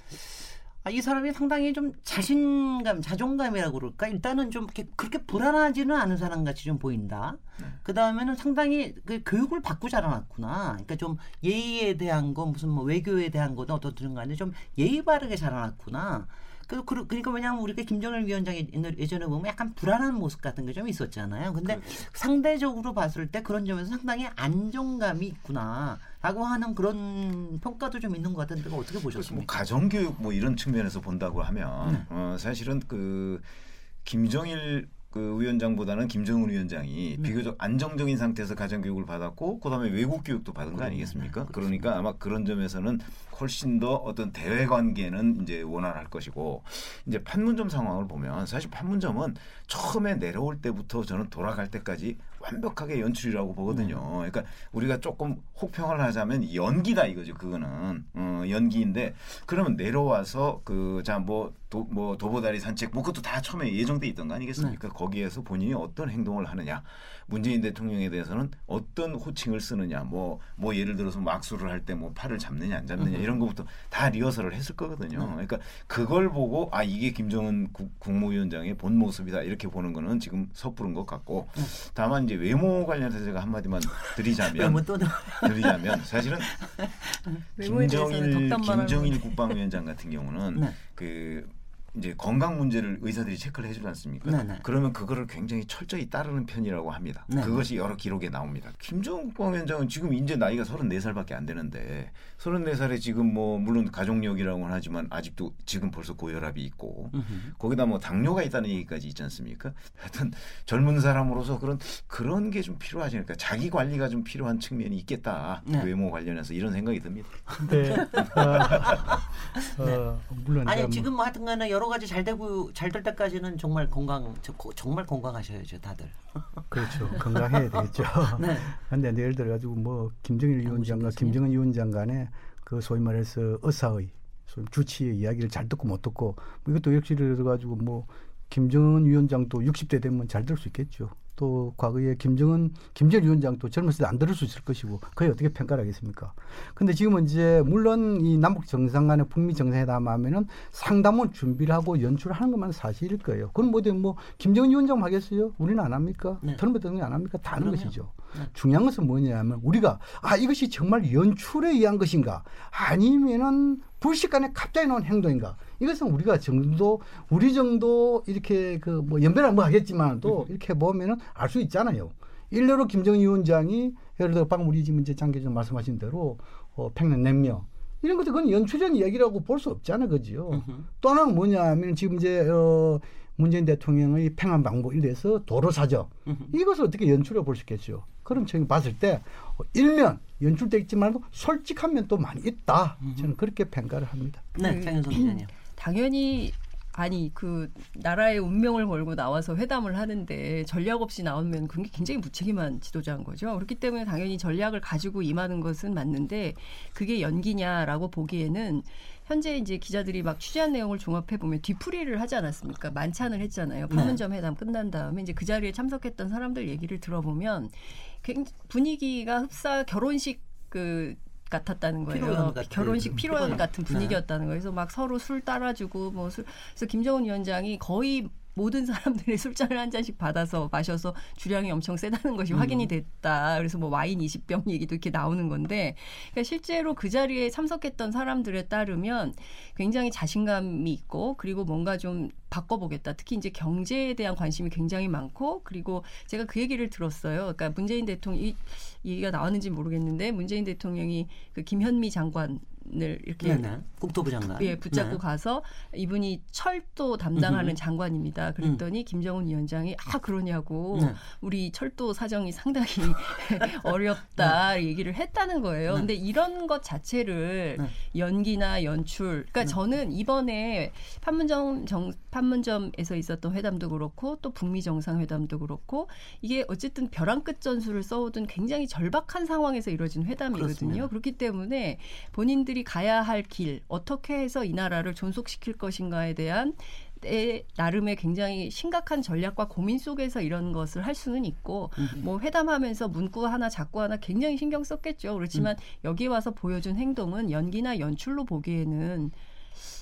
[SPEAKER 1] 아, 이 사람이 상당히 좀 자신감, 자존감이라고 그럴까? 일단은 좀 그렇게 불안하지는 않은 사람 같이 좀 보인다. 네. 그 다음에는 상당히 그 교육을 받고 자라났구나. 그러니까 좀 예의에 대한 거, 무슨 뭐 외교에 대한 거든 어떻든 간에 좀 예의 바르게 자라났구나. 그, 그, 그러니까 왜냐하면 우리가 김정일 위원장이 예전에 보면 약간 불안한 모습 같은 게 좀 있었잖아요. 근데 그렇죠. 상대적으로 봤을 때 그런 점에서 상당히 안정감이 있구나. 라고 하는 그런 평가도 좀 있는 것 같은데 어떻게 보셨습니까? 뭐
[SPEAKER 6] 가정교육 뭐 이런 측면에서 본다고 하면 네. 어, 사실은 그 김정일 그 위원장보다는 김정은 위원장이 네. 비교적 안정적인 상태에서 가정 교육을 받았고 그다음에 외국 교육도 받은 거 아니겠습니까? 그러니까 아마 그런 점에서는 훨씬 더 어떤 대외 관계는 이제 원활할 것이고 이제 판문점 상황을 보면 사실 판문점은 처음에 내려올 때부터 저는 돌아갈 때까지 완벽하게 연출이라고 보거든요. 음. 그러니까 우리가 조금 혹평을 하자면 연기다 이거죠. 그거는 어, 연기인데 그러면 내려와서 그 자뭐 도, 뭐 도보다리 산책 뭐 그것도 다 처음에 예정돼 있던 거 아니겠습니까? 네. 거기에서 본인이 어떤 행동을 하느냐, 문재인 대통령에 대해서는 어떤 호칭을 쓰느냐, 뭐뭐 뭐 예를 들어서 뭐 악수를 할 때 뭐 팔을 잡느냐 안 잡느냐 이런 것부터 다 리허설을 했을 거거든요. 네. 그러니까 그걸 보고 아 이게 김정은 국, 무위원장의 본 모습이다 이렇게 보는 거는 지금 섣부른 것 같고 네. 다만 이제 외모 관련해서 제가 한마디만 드리자면 드리자면 사실은 김정일 김정일 국방위원장 같은 경우는 네. 그 이제 건강 문제를 의사들이 체크를 해주지 않습니까? 네네. 네. 그러면 그거를 굉장히 철저히 따르는 편이라고 합니다. 네네. 그것이 여러 기록에 나옵니다. 김정은 국방위원장은 지금 이제 나이가 34살밖에 안 되는데 34살에 지금 뭐 물론 가족력이라고는 하지만 아직도 지금 벌써 고혈압이 있고 으흠. 거기다 뭐 당뇨가 있다는 얘기까지 있지 않습니까? 하여튼 젊은 사람으로서 그런 그런 게 좀 필요하지 않을까? 자기 관리가 좀 필요한 측면이 있겠다. 네. 외모 관련해서 이런 생각이 듭니다.
[SPEAKER 1] 네. 어, 어, 물론 아니 뭐 지금 뭐 하여튼간에 여러 여러 가지 잘 되고 잘 될 때까지는 정말 건강 정말 건강하셔야죠 다들.
[SPEAKER 4] 그렇죠 건강해야 되겠죠. 네. 근데 예를 들어 가지고 뭐 김정일 위원장과 김정은 위원장 간에 그 소위 말해서 의사의 소위 주치의 이야기를 잘 듣고 못 듣고 뭐 이것도 역시 들어 가지고 뭐 김정은 위원장도 60대 되면 잘 들 수 있겠죠. 또 과거에 김정은 김정일 위원장도 젊었을 때 안 들을 수 있을 것이고 그게 어떻게 평가를 하겠습니까? 근데 지금은 이제 물론 이 남북 정상 간의 북미 정상회담 하면은 상담원 준비를 하고 연출하는 것만 사실일 거예요. 그건 뭐든 뭐 김정은 위원장 하겠어요? 우리는 안 합니까? 네. 트럼프 대통령이 안 합니까? 다 하는 것이죠. 네. 중요한 것은 뭐냐면 우리가 아 이것이 정말 연출에 의한 것인가 아니면은 불식간에 갑자기 나온 행동인가 이것은 우리가 정도 우리 정도 이렇게 그 뭐 연배를 뭐 하겠지만 또 음. 이렇게 보면은 알 수 있잖아요. 일례로 김정은 위원장이 예를 들어 방금 우리 지금 이제 장교장 말씀하신 대로 어, 평양 냉명 이런 것들 그건 연출적 이야기라고 볼 수 없잖아요, 그죠? 또 하나가 뭐냐면 지금 이제 어 문재인 대통령의 평안 방법에 대해서 도로 사정 이것을 어떻게 연출해 볼 수 있겠죠? 그런 측면 봤을 때 일면 연출돼 있지만 솔직한 면도 많이 있다. 저는 그렇게 평가를 합니다.
[SPEAKER 1] 네, 장현선 기자님.
[SPEAKER 5] 당연히 아니 그 나라의 운명을 걸고 나와서 회담을 하는데 전략 없이 나오면 그게 굉장히 무책임한 지도자인 거죠. 그렇기 때문에 당연히 전략을 가지고 임하는 것은 맞는데 그게 연기냐라고 보기에는 현재 이제 기자들이 막 취재한 내용을 종합해 보면 뒤풀이를 하지 않았습니까? 만찬을 했잖아요. 판문점 네. 회담 끝난 다음에 이제 그 자리에 참석했던 사람들 얘기를 들어보면 분위기가 흡사 결혼식 그 같았다는 거예요. 결혼식 피로연 같은 분위기였다는 거예요. 그래서 막 서로 술 따라주고 뭐 술. 그래서 김정은 위원장이 거의 모든 사람들이 술잔을 한 잔씩 받아서 마셔서 주량이 엄청 세다는 것이 음. 확인이 됐다. 그래서 뭐 와인 20병 얘기도 이렇게 나오는 건데 그러니까 실제로 그 자리에 참석했던 사람들에 따르면 굉장히 자신감이 있고 그리고 뭔가 좀 바꿔보겠다. 특히 이제 경제에 대한 관심이 굉장히 많고 그리고 제가 그 얘기를 들었어요. 그러니까 문재인 대통령 이 얘기가 나왔는지 모르겠는데 문재인 대통령이 그 김현미 장관 을 이렇게
[SPEAKER 1] 네네. 국토부 장관
[SPEAKER 5] 예 붙잡고 네. 가서 이분이 철도 담당하는 음흠. 장관입니다. 그랬더니 음. 김정은 위원장이 아 그러냐고 네. 우리 철도 사정이 상당히 어렵다 네. 얘기를 했다는 거예요. 네. 근데 이런 것 자체를 네. 연기나 연출 그러니까 네. 저는 이번에 판문점 정 판문점에서 있었던 회담도 그렇고 또 북미 정상회담도 그렇고 이게 어쨌든 벼랑 끝 전술을 써오던 굉장히 절박한 상황에서 이루어진 회담이거든요. 그렇습니다. 그렇기 때문에 본인들이 우리들이 가야 할 길, 어떻게 해서 이 나라를 존속시킬 것인가에 대한 때 나름의 굉장히 심각한 전략과 고민 속에서 이런 것을 할 수는 있고 음. 뭐 회담하면서 문구 하나 작구 하나 굉장히 신경 썼겠죠. 그렇지만 음. 여기 와서 보여준 행동은 연기나 연출로 보기에는 네.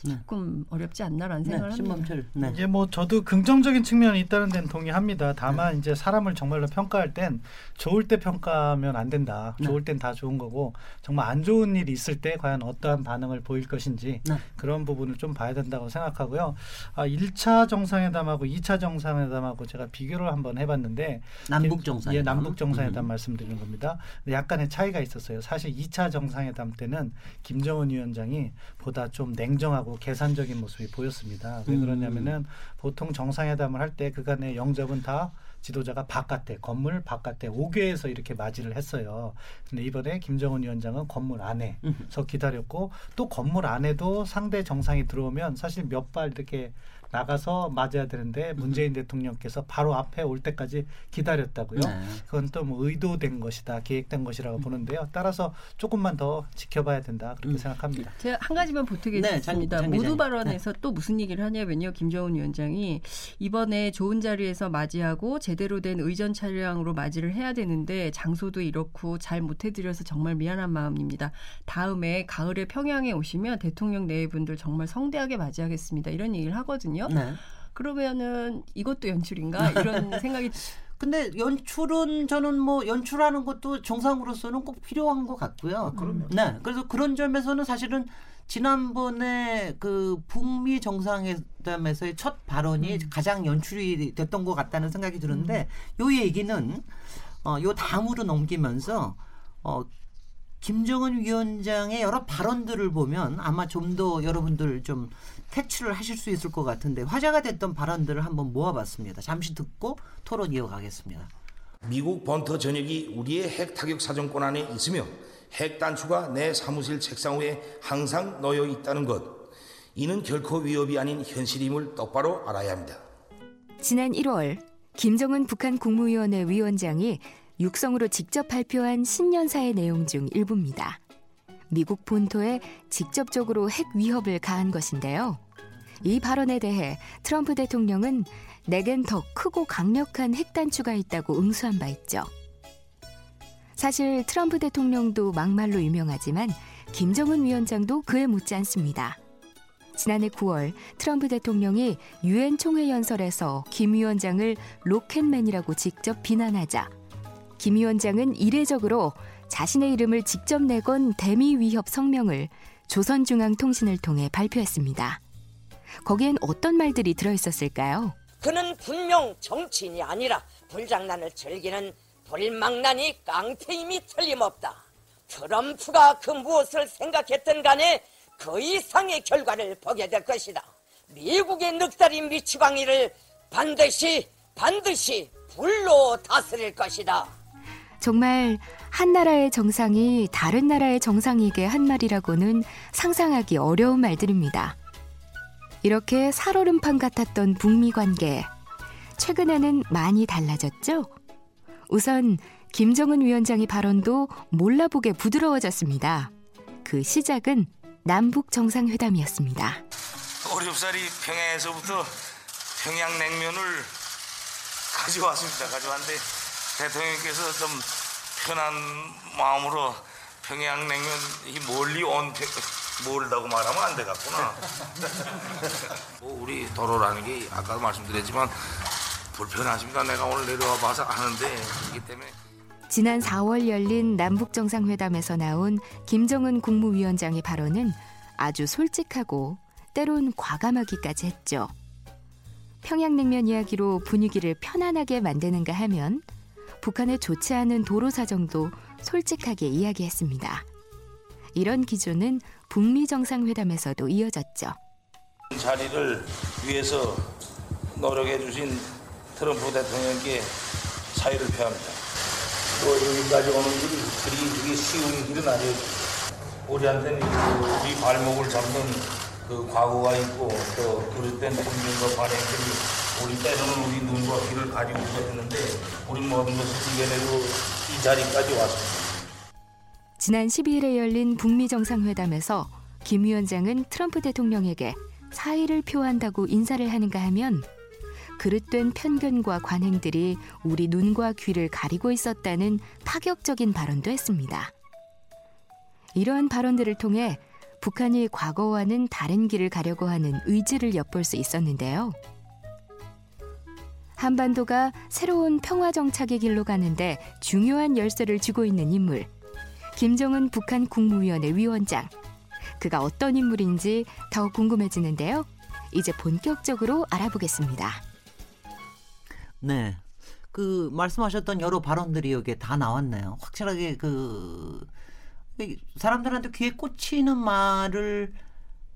[SPEAKER 5] 조금 어렵지 않나라는 네, 생각을 네, 합니다.
[SPEAKER 3] 네. 이제 뭐 저도 긍정적인 측면이 있다는 데는 동의합니다. 다만 네. 이제 사람을 정말로 평가할 땐 좋을 때 평가하면 안 된다. 네. 좋을 땐 다 좋은 거고 정말 안 좋은 일이 있을 때 과연 어떠한 반응을 보일 것인지 그런 부분을 좀 봐야 된다고 생각하고요. 아, 1차 정상회담하고 2차 정상회담하고 제가 비교를 한번 해봤는데
[SPEAKER 1] 남북 정상회담,
[SPEAKER 3] 예, 남북 정상회담 음. 말씀드린 겁니다. 약간의 차이가 있었어요. 사실 2차 정상회담 때는 김정은 위원장이 보다 좀 냉정 하고 계산적인 모습이 보였습니다. 왜 음. 그러냐면은 보통 정상회담을 할 때 그간의 영접은 다 지도자가 바깥에 건물 바깥에 5개에서 이렇게 맞이를 했어요. 근데 이번에 김정은 위원장은 건물 안에서 기다렸고 또 건물 안에도 상대 정상이 들어오면 사실 몇 발 이렇게 나가서 맞아야 되는데 문재인 음. 대통령께서 바로 앞에 올 때까지 기다렸다고요. 네. 그건 또 뭐 의도된 것이다, 계획된 것이라고 음. 보는데요. 따라서 조금만 더 지켜봐야 된다 그렇게 음. 생각합니다.
[SPEAKER 5] 제가 한 가지만 보태겠습니다. 네, 모두 발언에서 네. 또 무슨 얘기를 하냐면요. 김정은 위원장이 이번에 좋은 자리에서 맞이하고 제대로 된 의전 차량으로 맞이를 해야 되는데 장소도 이렇고 잘 못해드려서 정말 미안한 마음입니다. 다음에 가을에 평양에 오시면 대통령 내분들 정말 성대하게 맞이하겠습니다. 이런 얘기를 하거든요. 네. 그러면은 이것도 연출인가 이런 생각이
[SPEAKER 1] 근데 연출은 저는 뭐 연출하는 것도 정상으로서는 꼭 필요한 것 같고요. 아,
[SPEAKER 6] 그럼요.
[SPEAKER 1] 네. 그래서 그런 점에서는 사실은 지난번에 그 북미 정상회담에서의 첫 발언이 음. 가장 연출이 됐던 것 같다는 생각이 드는데 음. 요 얘기는 어, 요 다음으로 넘기면서 어, 김정은 위원장의 여러 발언들을 보면 아마 좀 더 여러분들 좀 캐치를 하실 수 있을 것 같은데 화제가 됐던 발언들을 한번 모아봤습니다. 잠시 듣고 토론 이어가겠습니다.
[SPEAKER 7] 미국 번터 전역이 우리의 핵 타격 사정권 안에 있으며 핵 단추가 내 사무실 책상 위에 항상 놓여 있다는 것. 이는 결코 위협이 아닌 현실임을 똑바로 알아야 합니다.
[SPEAKER 2] 지난 1월 김정은 북한 국무위원회 위원장이 육성으로 직접 발표한 신년사의 내용 중 일부입니다. 미국 본토에 직접적으로 핵 위협을 가한 것인데요. 이 발언에 대해 트럼프 대통령은 내겐 더 크고 강력한 핵 단추가 있다고 응수한 바 있죠. 사실 트럼프 대통령도 막말로 유명하지만 김정은 위원장도 그에 묻지 않습니다. 지난해 9월 트럼프 대통령이 유엔 총회 연설에서 김 위원장을 로켓맨이라고 직접 비난하자 김 위원장은 이례적으로 자신의 이름을 직접 내건 대미 위협 성명을 조선중앙통신을 통해 발표했습니다. 거기엔 어떤 말들이 들어있었을까요?
[SPEAKER 8] 그는 분명 정치인이 아니라 불장난을 즐기는 불망난이 깡패임이 틀림없다. 트럼프가 그 무엇을 생각했든 간에 그 이상의 결과를 보게 될 것이다. 미국의 늑다리 미치광이를 반드시 반드시 불로 다스릴 것이다.
[SPEAKER 2] 정말 한 나라의 정상이 다른 나라의 정상에게 한 말이라고는 상상하기 어려운 말들입니다. 이렇게 살얼음판 같았던 북미 관계. 최근에는 많이 달라졌죠? 우선 김정은 위원장의 발언도 몰라보게 부드러워졌습니다. 그 시작은 남북 정상회담이었습니다.
[SPEAKER 7] 어렵사리 평양에서부터 평양냉면을 가져왔습니다. 가져왔는데 대통령께서 좀 편한 마음으로 평양냉면 이 멀리 온 멀다고 말하면 안 되겠구나. 뭐 우리 도로라는 게 아까도 말씀드렸지만 불편하십니다. 내가 오늘 내려와 봐서 아는데 그렇기 때문에.
[SPEAKER 2] 지난 4월 열린 남북 정상회담에서 나온 김정은 국무위원장의 발언은 아주 솔직하고 때론 과감하기까지 했죠. 평양냉면 이야기로 분위기를 편안하게 만드는가 하면 북한의 좋지 않은 도로 사정도 솔직하게 이야기했습니다. 이런 기조는 북미 정상회담에서도 이어졌죠.
[SPEAKER 7] 자리를 위해서 노력해 주신 트럼프 대통령께 사의를 표합니다. 또 여기까지 오는 길이 그리 그리 쉬운 길은 아니에요. 우리한테는 우리 발목을 잡는 그 과거가 있고 또 그릇된 국민과 발행들이 우리 때로는 우리 눈과 귀를 가지고 있었는데 우리 모든 것을 이겨내고 이 자리까지 왔습니다.
[SPEAKER 2] 지난 12일에 열린 북미 정상회담에서 김 위원장은 트럼프 대통령에게 사의를 표한다고 인사를 하는가 하면 그릇된 편견과 관행들이 우리 눈과 귀를 가리고 있었다는 파격적인 발언도 했습니다. 이러한 발언들을 통해 북한이 과거와는 다른 길을 가려고 하는 의지를 엿볼 수 있었는데요. 한반도가 새로운 평화 정착의 길로 가는데 중요한 열쇠를 쥐고 있는 인물, 김정은 북한 국무위원회 위원장. 그가 어떤 인물인지 더 궁금해지는데요. 이제 본격적으로 알아보겠습니다.
[SPEAKER 1] 네. 그 말씀하셨던 여러 발언들이 여기에 다 나왔네요. 확실하게 그 사람들한테 귀에 꽂히는 말을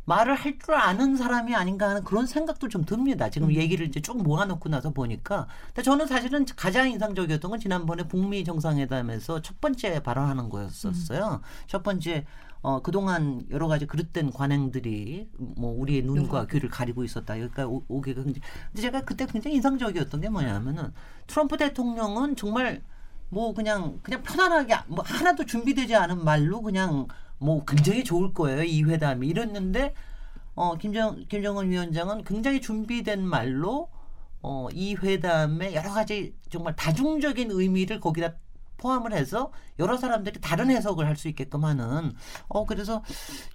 [SPEAKER 1] 말을 할 줄 아는 사람이 아닌가 하는 그런 생각도 좀 듭니다. 지금 음. 얘기를 이제 쭉 모아놓고 나서 보니까. 근데 저는 사실은 가장 인상적이었던 건 지난번에 북미 정상회담에서 첫 번째 발언하는 거였었어요. 음. 첫 번째 어, 그동안 여러 가지 그릇된 관행들이 뭐 우리의 눈과 귀를 가리고 있었다. 여기까지 오, 게 굉장히. 근데 제가 그때 굉장히 인상적이었던 게 뭐냐면은 트럼프 대통령은 정말 뭐 그냥 그냥 편안하게 뭐 하나도 준비되지 않은 말로 그냥 뭐 굉장히 좋을 거예요 이 회담이. 이랬는데 어 김정 김정은 위원장은 굉장히 준비된 말로 어 이 회담의 여러 가지 정말 다중적인 의미를 거기다 포함을 해서 여러 사람들이 다른 해석을 할 수 있게끔 하는 어 그래서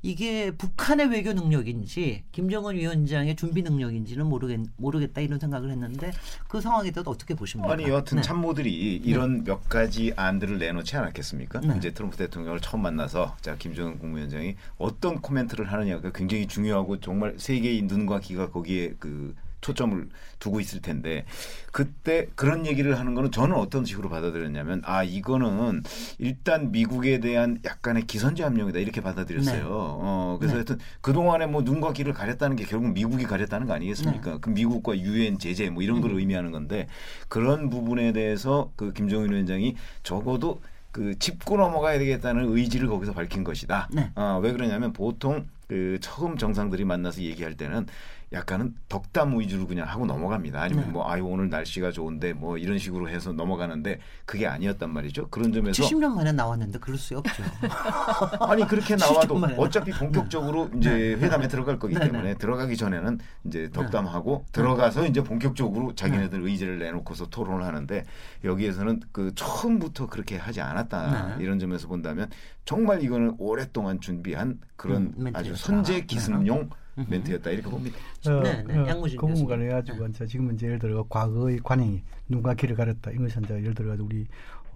[SPEAKER 1] 이게 북한의 외교 능력인지 김정은 위원장의 준비 능력인지는 모르겠 모르겠다 이런 생각을 했는데 그 상황에 대해서 어떻게 보십니까?
[SPEAKER 6] 아니 여하튼 네. 참모들이 이런 네. 몇 가지 안들을 내놓지 않았겠습니까? 네. 이제 트럼프 대통령을 처음 만나서 자 김정은 국무위원장이 어떤 코멘트를 하느냐가 굉장히 중요하고 정말 세계의 눈과 귀가 거기에 그 초점을 두고 있을 텐데 그때 그런 얘기를 하는 거는 저는 어떤 식으로 받아들였냐면 아 이거는 일단 미국에 대한 약간의 기선제 압력이다 이렇게 받아들였어요. 네. 어 그래서 네. 하여튼 그 동안에 뭐 눈과 귀를 가렸다는 게 결국 미국이 가렸다는 거 아니겠습니까? 네. 그 미국과 유엔 제재 뭐 이런 걸 음. 의미하는 건데 그런 부분에 대해서 그 김정은 위원장이 적어도 그 짚고 넘어가야 되겠다는 의지를 거기서 밝힌 것이다. 네. 어, 왜 그러냐면 보통 그 처음 정상들이 만나서 얘기할 때는 약간은 덕담 위주로 그냥 하고 넘어갑니다. 아니면 네. 뭐 아유 오늘 날씨가 좋은데 뭐 이런 식으로 해서 넘어가는데 그게 아니었단 말이죠. 그런 점에서
[SPEAKER 1] 70년 만에 나왔는데 그럴 수 없죠.
[SPEAKER 6] 아니 그렇게 나와도 어차피 본격적으로 네. 이제 네. 회담에 들어갈 거기 네. 때문에 네. 들어가기 전에는 이제 덕담하고 들어가서 이제 본격적으로 자기네들 의지를 내놓고서 토론을 하는데 여기에서는 그 처음부터 그렇게 하지 않았다 이런 점에서 본다면 정말 이거는 오랫동안 준비한 그런 음, 아주 선제 기습용 멘트였다 이렇게 봅니다.
[SPEAKER 4] 어, 네, 네. 어, 그 부분 관해가지고 네. 지금은 이제 예를 들어 과거의 관행이 누가 길을 가렸다 이것은 이제 예를 들어 우리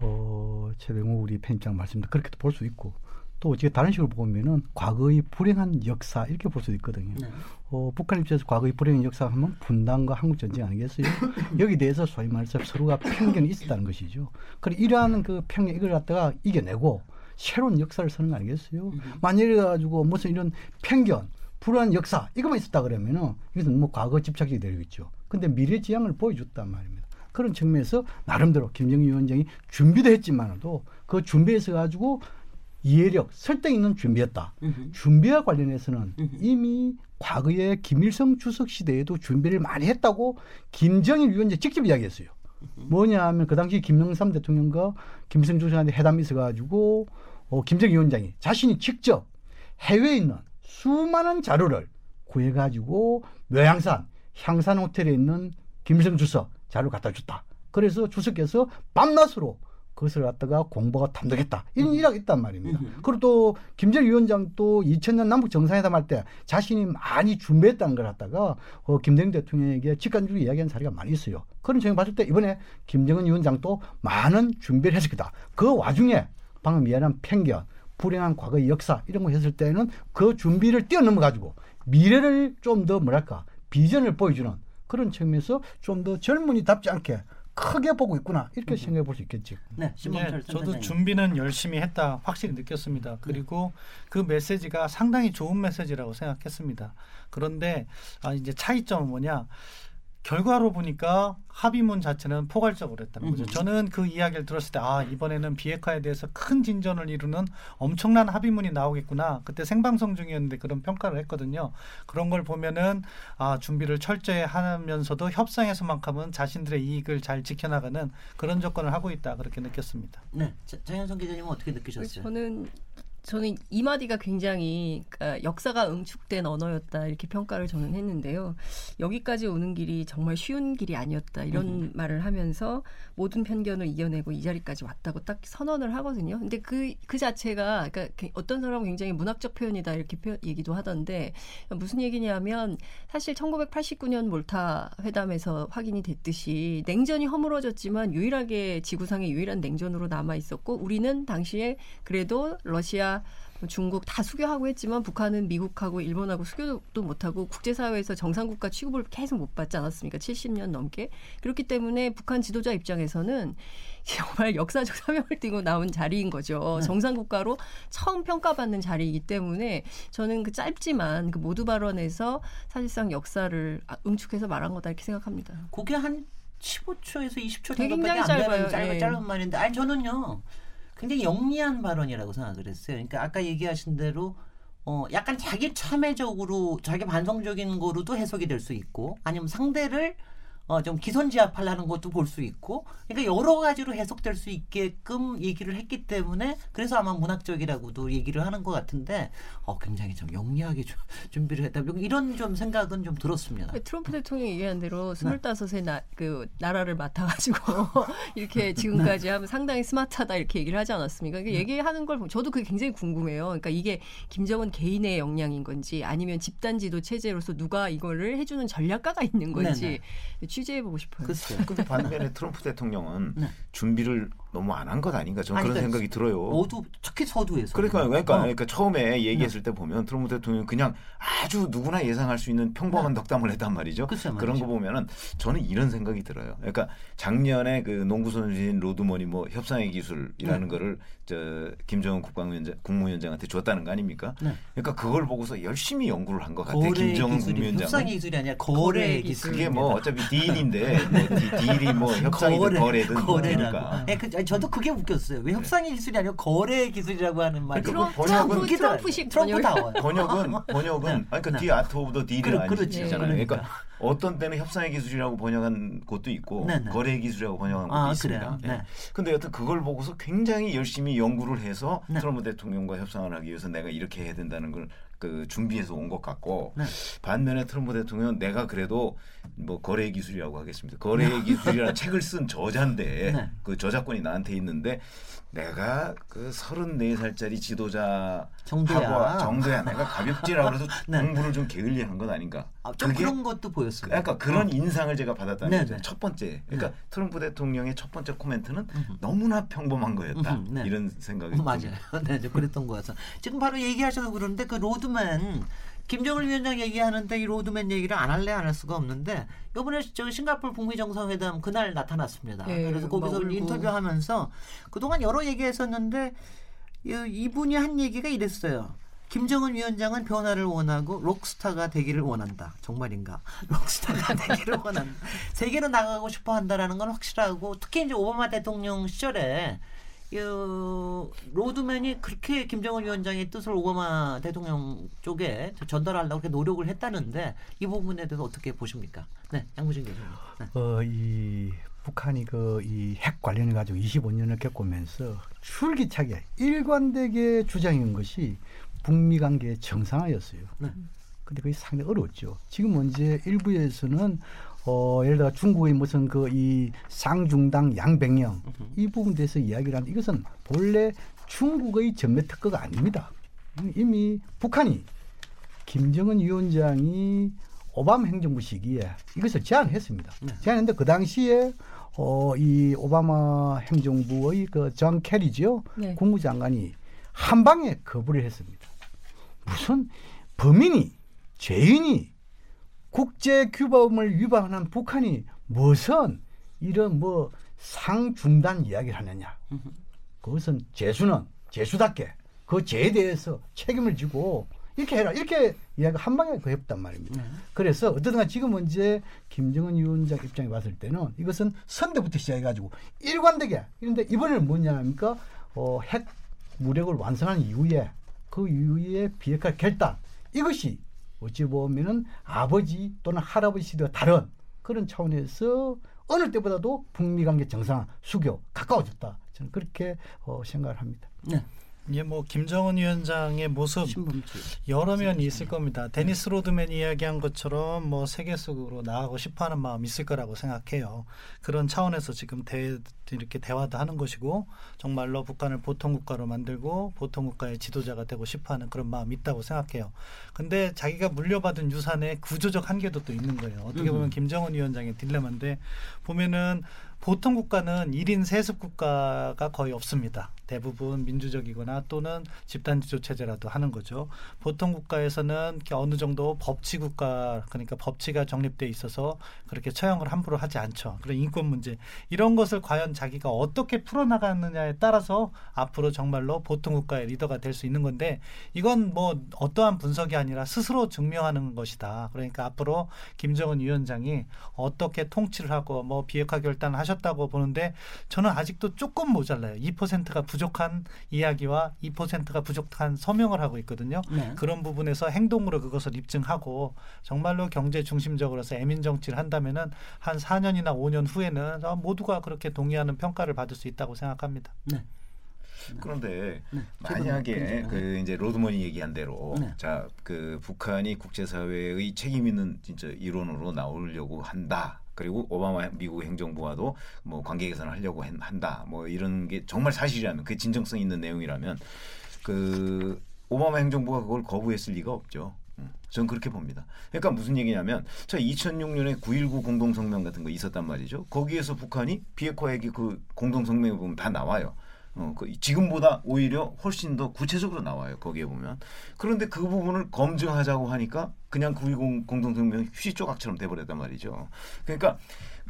[SPEAKER 4] 어, 최병우 우리 편집장 말씀도 그렇게도 볼 수 있고 또 이제 다른 식으로 보면은 과거의 불행한 역사 이렇게 볼수 있거든요. 네. 어, 북한 입장에서 과거의 불행한 역사 하면 분단과 한국 전쟁 아니겠어요? 여기 대해서 소위 말해서 서로가 편견이 있었다는 것이죠. 그래 이러한 그 편견 이걸 갖다가 이겨내고 새로운 역사를 쓰는 거 아니겠어요? 만약에 가지고 무슨 이런 편견 불안 역사 이것만 있었다 그러면은 이것은 뭐 과거 집착이 되겠죠. 근데 미래 지향을 보여줬단 말입니다. 그런 측면에서 나름대로 김정일 위원장이 준비도 했지만도 그 준비해서 가지고 이해력, 설득 있는 준비였다. 으흠. 준비와 관련해서는 으흠. 이미 과거에 김일성 주석 시대에도 준비를 많이 했다고 김정일 위원장 직접 이야기했어요. 으흠. 뭐냐 하면 그 당시 김영삼 대통령과 김일성 주석한테 회담이 있어가지고 어, 김정일 위원장이 자신이 직접 해외에 있는 수많은 자료를 구해가지고 묘양산 향산 호텔에 있는 김일성 주석 자료 갖다 줬다. 그래서 주석께서 밤낮으로 그것을 갖다가 공부가 탐독했다. 이런 음. 일화가 있단 말입니다. 음. 그리고 또 김정일 위원장 또 2000년 남북 정상회담 할 때 자신이 많이 준비했다는 걸 갖다가 어, 김대중 대통령에게 직간접으로 이야기한 사례가 많이 있어요. 그런 점을 봤을 때 이번에 김정은 위원장도 많은 준비를 했을 거다. 그 와중에 방금 이야기한 편견, 불행한 과거의 역사 이런 거 했을 때는 그 준비를 뛰어넘어 가지고 미래를 좀 더 뭐랄까 비전을 보여주는 그런 측면에서 좀 더 젊은이답지 않게 크게 보고 있구나 이렇게 음. 생각해 볼 수 있겠지.
[SPEAKER 3] 네, 네 저도 준비는 열심히 했다 확실히 느꼈습니다. 그리고 네. 그 메시지가 상당히 좋은 메시지라고 생각했습니다. 그런데 아, 이제 차이점은 뭐냐? 결과로 보니까 합의문 자체는 포괄적으로 했다는 거죠. 음. 저는 그 이야기를 들었을 때 아 이번에는 비핵화에 대해서 큰 진전을 이루는 엄청난 합의문이 나오겠구나. 그때 생방송 중이었는데 그런 평가를 했거든요. 그런 걸 보면은 아 준비를 철저히 하면서도 협상에서만큼은 자신들의 이익을 잘 지켜나가는 그런 조건을 하고 있다 그렇게 느꼈습니다.
[SPEAKER 1] 네, 장현성 기자님은 어떻게 느끼셨어요?
[SPEAKER 5] 저는 저는 이 마디가 굉장히 그러니까 역사가 응축된 언어였다 이렇게 평가를 저는 했는데요. 여기까지 오는 길이 정말 쉬운 길이 아니었다 이런 음. 말을 하면서 모든 편견을 이겨내고 이 자리까지 왔다고 딱 선언을 하거든요. 근데 그, 그 자체가 그러니까 어떤 사람은 굉장히 문학적 표현이다 이렇게 표, 얘기도 하던데 무슨 얘기냐면 사실 1989년 몰타 회담에서 확인이 됐듯이 냉전이 허물어졌지만 유일하게 지구상의 유일한 냉전으로 남아 있었고 우리는 당시에 그래도 러시아 중국 다 수교하고 했지만 북한은 미국하고 일본하고 수교도 못하고 국제사회에서 정상국가 취급을 계속 못 받지 않았습니까? 70년 넘게. 그렇기 때문에 북한 지도자 입장에서는 정말 역사적 사명을 띠고 나온 자리인 거죠. 네. 정상국가로 처음 평가받는 자리이기 때문에 저는 그 짧지만 그 모두 발언에서 사실상 역사를 아, 응축해서 말한 거다 이렇게 생각합니다.
[SPEAKER 1] 그게 한 15초에서 20초 정도밖에 안 되는 짧은, 예. 짧은 말인데 아니 저는요. 굉장히 영리한 발언이라고 생각을 했어요. 그러니까 아까 얘기하신 대로 어 약간 자기 참회적으로 자기 반성적인 거로도 해석이 될 수 있고 아니면 상대를 어, 좀 기선제압하려는 것도 볼 수 있고, 그러니까 여러 가지로 해석될 수 있게끔 얘기를 했기 때문에 그래서 아마 문학적이라고도 얘기를 하는 것 같은데, 어, 굉장히 좀 영리하게 좀 준비를 했다. 이런 좀 생각은 좀 들었습니다.
[SPEAKER 5] 그 트럼프 대통령이 얘기한 대로 스물다섯에 나, 그 나라를 맡아가지고 이렇게 지금까지 네. 하면 상당히 스마트하다 이렇게 얘기를 하지 않았습니까? 그러니까 네. 얘기하는 걸 저도 그게 굉장히 궁금해요. 그러니까 이게 김정은 개인의 역량인 건지 아니면 집단 지도 체제로서 누가 이거를 해주는 전략가가 있는 건지. 네네. 네. 취재해 보고 싶어요.
[SPEAKER 6] 글쎄요. 근데 반면에 트럼프 대통령은 네. 준비를 너무 안 한 것 아닌가 저는 아니, 그런 그러니까 생각이 들어요.
[SPEAKER 1] 모두 특히 서두에서.
[SPEAKER 6] 그러니까 그러니까, 어. 그러니까 처음에 얘기했을 네. 때 보면 트럼프 대통령 그냥 아주 누구나 예상할 수 있는 평범한 네. 덕담을 했단 말이죠. 그쵸, 그런 거 보면은 저는 이런 생각이 들어요. 그러니까 작년에 그 농구 선수인 로드머니 뭐 협상의 기술이라는 네. 거를 저 김정은 국방위원장 국무위원장한테 줬다는 거 아닙니까? 네. 그러니까 그걸 보고서 열심히 연구를 한 것 같아요. 김정은 국무위원장.
[SPEAKER 1] 협상의 기술이 아니라 거래 기술.
[SPEAKER 6] 그게 뭐 어차피 deal인데 뭐 딜이 뭐 협상이든 거래, 든 거래니까.
[SPEAKER 1] 네, 그, 저도 그게 웃겼어요. 왜 협상의 기술이 아니라 거래 기술이라고 하는 말.
[SPEAKER 5] 그러니까 번역은 트럼프식
[SPEAKER 1] 트럼프 다워
[SPEAKER 6] 번역은 번역은 네. 그러니까 The Art of the Deal이 아니잖아요. 그러니까 어떤 때는 협상의 기술이라고 번역한 곳도 있고 네네. 네. 거래 기술이라고 번역한 곳도 아, 있습니다. 네. 네. 근데 여튼 그걸 보고서 굉장히 열심히 연구를 해서 네. 트럼프 대통령과 협상을 하기 위해서 내가 이렇게 해야 된다는 걸 그 준비해서 온 것 같고 네. 반면에 트럼프 대통령은 내가 그래도 뭐 거래 기술이라고 하겠습니다. 거래 네. 기술이라는 책을 쓴 저자인데 네. 그 저작권이 나한테 있는데 내가 그 서른네 살짜리 지도자 정도야. 정도야. 내가 가볍지라고 그래서 네. 공부를 좀 게을리한 건 아닌가.
[SPEAKER 1] 아, 좀 그런 것도 보였어요.
[SPEAKER 6] 그러니까 그런 어. 인상을 제가 받았다는 네, 거죠. 네. 첫 번째. 그러니까 네. 트럼프 대통령의 첫 번째 코멘트는 음흠. 너무나 평범한 거였다. 음흠, 네. 이런 생각이
[SPEAKER 1] 맞아요. 네, 그랬던 거여서 지금 바로 얘기하셔서 그러는데 그 로드맨 김정일 위원장 얘기하는데 이 로드맨 얘기를 안 할래 안 할 수가 없는데 이번에 저 싱가포르 북미 정상회담 그날 나타났습니다. 네, 그래서 거기서 인터뷰하면서 그동안 여러 얘기했었는데 이분이 한 얘기가 이랬어요. 김정은 위원장은 변화를 원하고 록스타가 되기를 원한다. 정말인가? 록스타가 되기를 원한다. 세계로 나가고 싶어 한다라는 건 확실하고 특히 이제 오바마 대통령 시절에 그 로드맨이 그렇게 김정은 위원장의 뜻을 오바마 대통령 쪽에 전달하려고 그렇게 노력을 했다는데 이 부분에 대해서 어떻게 보십니까? 네, 양무진 교수님. 네.
[SPEAKER 4] 어, 이 북한이 그 이 핵 관련해 가지고 25년을 겪으면서 출기차게 일관되게 주장한 것이 북미 관계 정상화였어요. 네. 근데 그게 상당히 어려웠죠. 지금 현재 일부에서는 어, 예를 들어 중국의 무슨 그이 쌍중당 양백령 이 부분 대해서 이야기를 하는 이것은 본래 중국의 전매 특허가 아닙니다. 이미 북한이 김정은 위원장이 오바마 행정부 시기에 이것을 제안했습니다. 네. 제안했는데 그 당시에 어, 이 오바마 행정부의 그 전 캐리지요 네. 국무장관이 한 방에 거부를 했습니다. 무슨 범인이 죄인이 국제 규범을 위반한 북한이 무슨 이런 뭐 상중단 이야기를 하느냐. 그것은 재수는 재수답게 그 죄에 대해서 책임을 지고 이렇게 해라 이렇게 이야기 한 방에 그 했단 말입니다. 네. 그래서 어쨌든 지금 이제 김정은 위원장 입장에 봤을 때는 이것은 선대부터 시작해가지고 일관되게 그런데 이번에는 뭐냐니까 어, 핵 무력을 완성한 이후에 그 이후에 비핵화 결단 이것이 어찌 보면은 아버지 또는 할아버지 시대와 다른 그런 차원에서 어느 때보다도 북미 관계 정상 수교 가까워졌다. 저는 그렇게 어, 생각을 합니다.
[SPEAKER 3] 네. 예, 뭐 김정은 위원장의 모습 신분지. 여러 면이 있을 겁니다. 데니스 로드맨 이야기한 것처럼 뭐 세계 속으로 나가고 싶어하는 마음 있을 거라고 생각해요. 그런 차원에서 지금 대, 이렇게 대화도 하는 것이고 정말로 북한을 보통 국가로 만들고 보통 국가의 지도자가 되고 싶어하는 그런 마음이 있다고 생각해요. 근데 자기가 물려받은 유산의 구조적 한계도 또 있는 거예요. 어떻게 보면 음. 김정은 위원장의 딜레마인데 보면은 보통 국가는 1인 세습 국가가 거의 없습니다. 대부분 민주적이거나 또는 집단지조 체제라도 하는 거죠. 보통 국가에서는 어느 정도 법치 국가 그러니까 법치가 정립돼 있어서 그렇게 처형을 함부로 하지 않죠. 그런 인권 문제 이런 것을 과연 자기가 어떻게 풀어나가느냐에 따라서 앞으로 정말로 보통 국가의 리더가 될 수 있는 건데 이건 뭐 어떠한 분석이 아니라 스스로 증명하는 것이다. 그러니까 앞으로 김정은 위원장이 어떻게 통치를 하고 뭐 비핵화 결단을 하셨다고 보는데 저는 아직도 조금 모자라요. 2%가 부 족한 이야기와 2%가 부족한 서명을 하고 있거든요. 네. 그런 부분에서 행동으로 그것을 입증하고 정말로 경제 중심적으로서 애민 정치를 한다면은 한 4년이나 5년 후에는 모두가 그렇게 동의하는 평가를 받을 수 있다고 생각합니다. 네.
[SPEAKER 6] 그런데 네. 만약에 그 이제 로드머니 얘기한 대로 네. 자그 북한이 국제사회의 책임 있는 진짜 일원으로 나오려고 한다. 그리고 오바마 미국 행정부와도 뭐 관계 개선을 하려고 한다. 뭐 이런 게 정말 사실이라면 그 진정성 있는 내용이라면 그 오바마 행정부가 그걸 거부했을 리가 없죠. 음, 저는 그렇게 봅니다. 그러니까 무슨 얘기냐면 자 2006년에 9.19 공동성명 같은 거 있었단 말이죠. 거기에서 북한이 비핵화 얘기 그 공동성명에 보면 다 나와요. 어, 그 지금보다 오히려 훨씬 더 구체적으로 나와요. 거기에 보면. 그런데 그 부분을 검증하자고 하니까 그냥 9.10 공동성명 휴지 조각처럼 돼버렸단 말이죠. 그러니까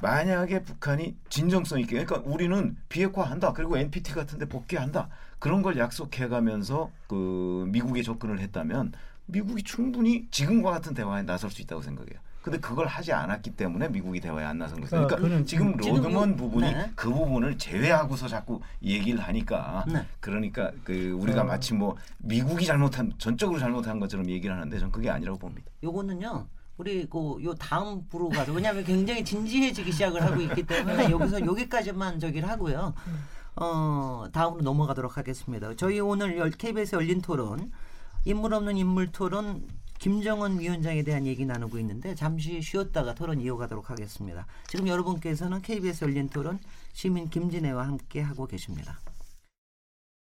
[SPEAKER 6] 만약에 북한이 진정성 있게 그러니까 우리는 비핵화한다 그리고 NPT 같은 데 복귀한다 그런 걸 약속해가면서 그 미국에 접근을 했다면 미국이 충분히 지금과 같은 대화에 나설 수 있다고 생각해요. 근데 그걸 하지 않았기 때문에 미국이 대화에 안 나선 거죠. 그러니까, 그러니까 지금 로드먼 부분이 네. 그 부분을 제외하고서 자꾸 얘기를 하니까 네. 그러니까 그 우리가 어. 마치 뭐 미국이 잘못한 전적으로 잘못한 것처럼 얘기를 하는데 전 그게 아니라고 봅니다.
[SPEAKER 1] 요거는요. 우리 그요 다음 부로 가서 왜냐하면 굉장히 진지해지기 시작을 하고 있기 때문에 여기서 여기까지만 저기를 하고요. 어 다음으로 넘어가도록 하겠습니다. 저희 오늘 KBS 열린 토론 인물 없는 인물 토론 김정은 위원장에 대한 얘기 나누고 있는데 잠시 쉬었다가 토론 이어가도록 하겠습니다. 지금 여러분께서는 KBS 열린 토론 시민 김진애와 함께 하고 계십니다.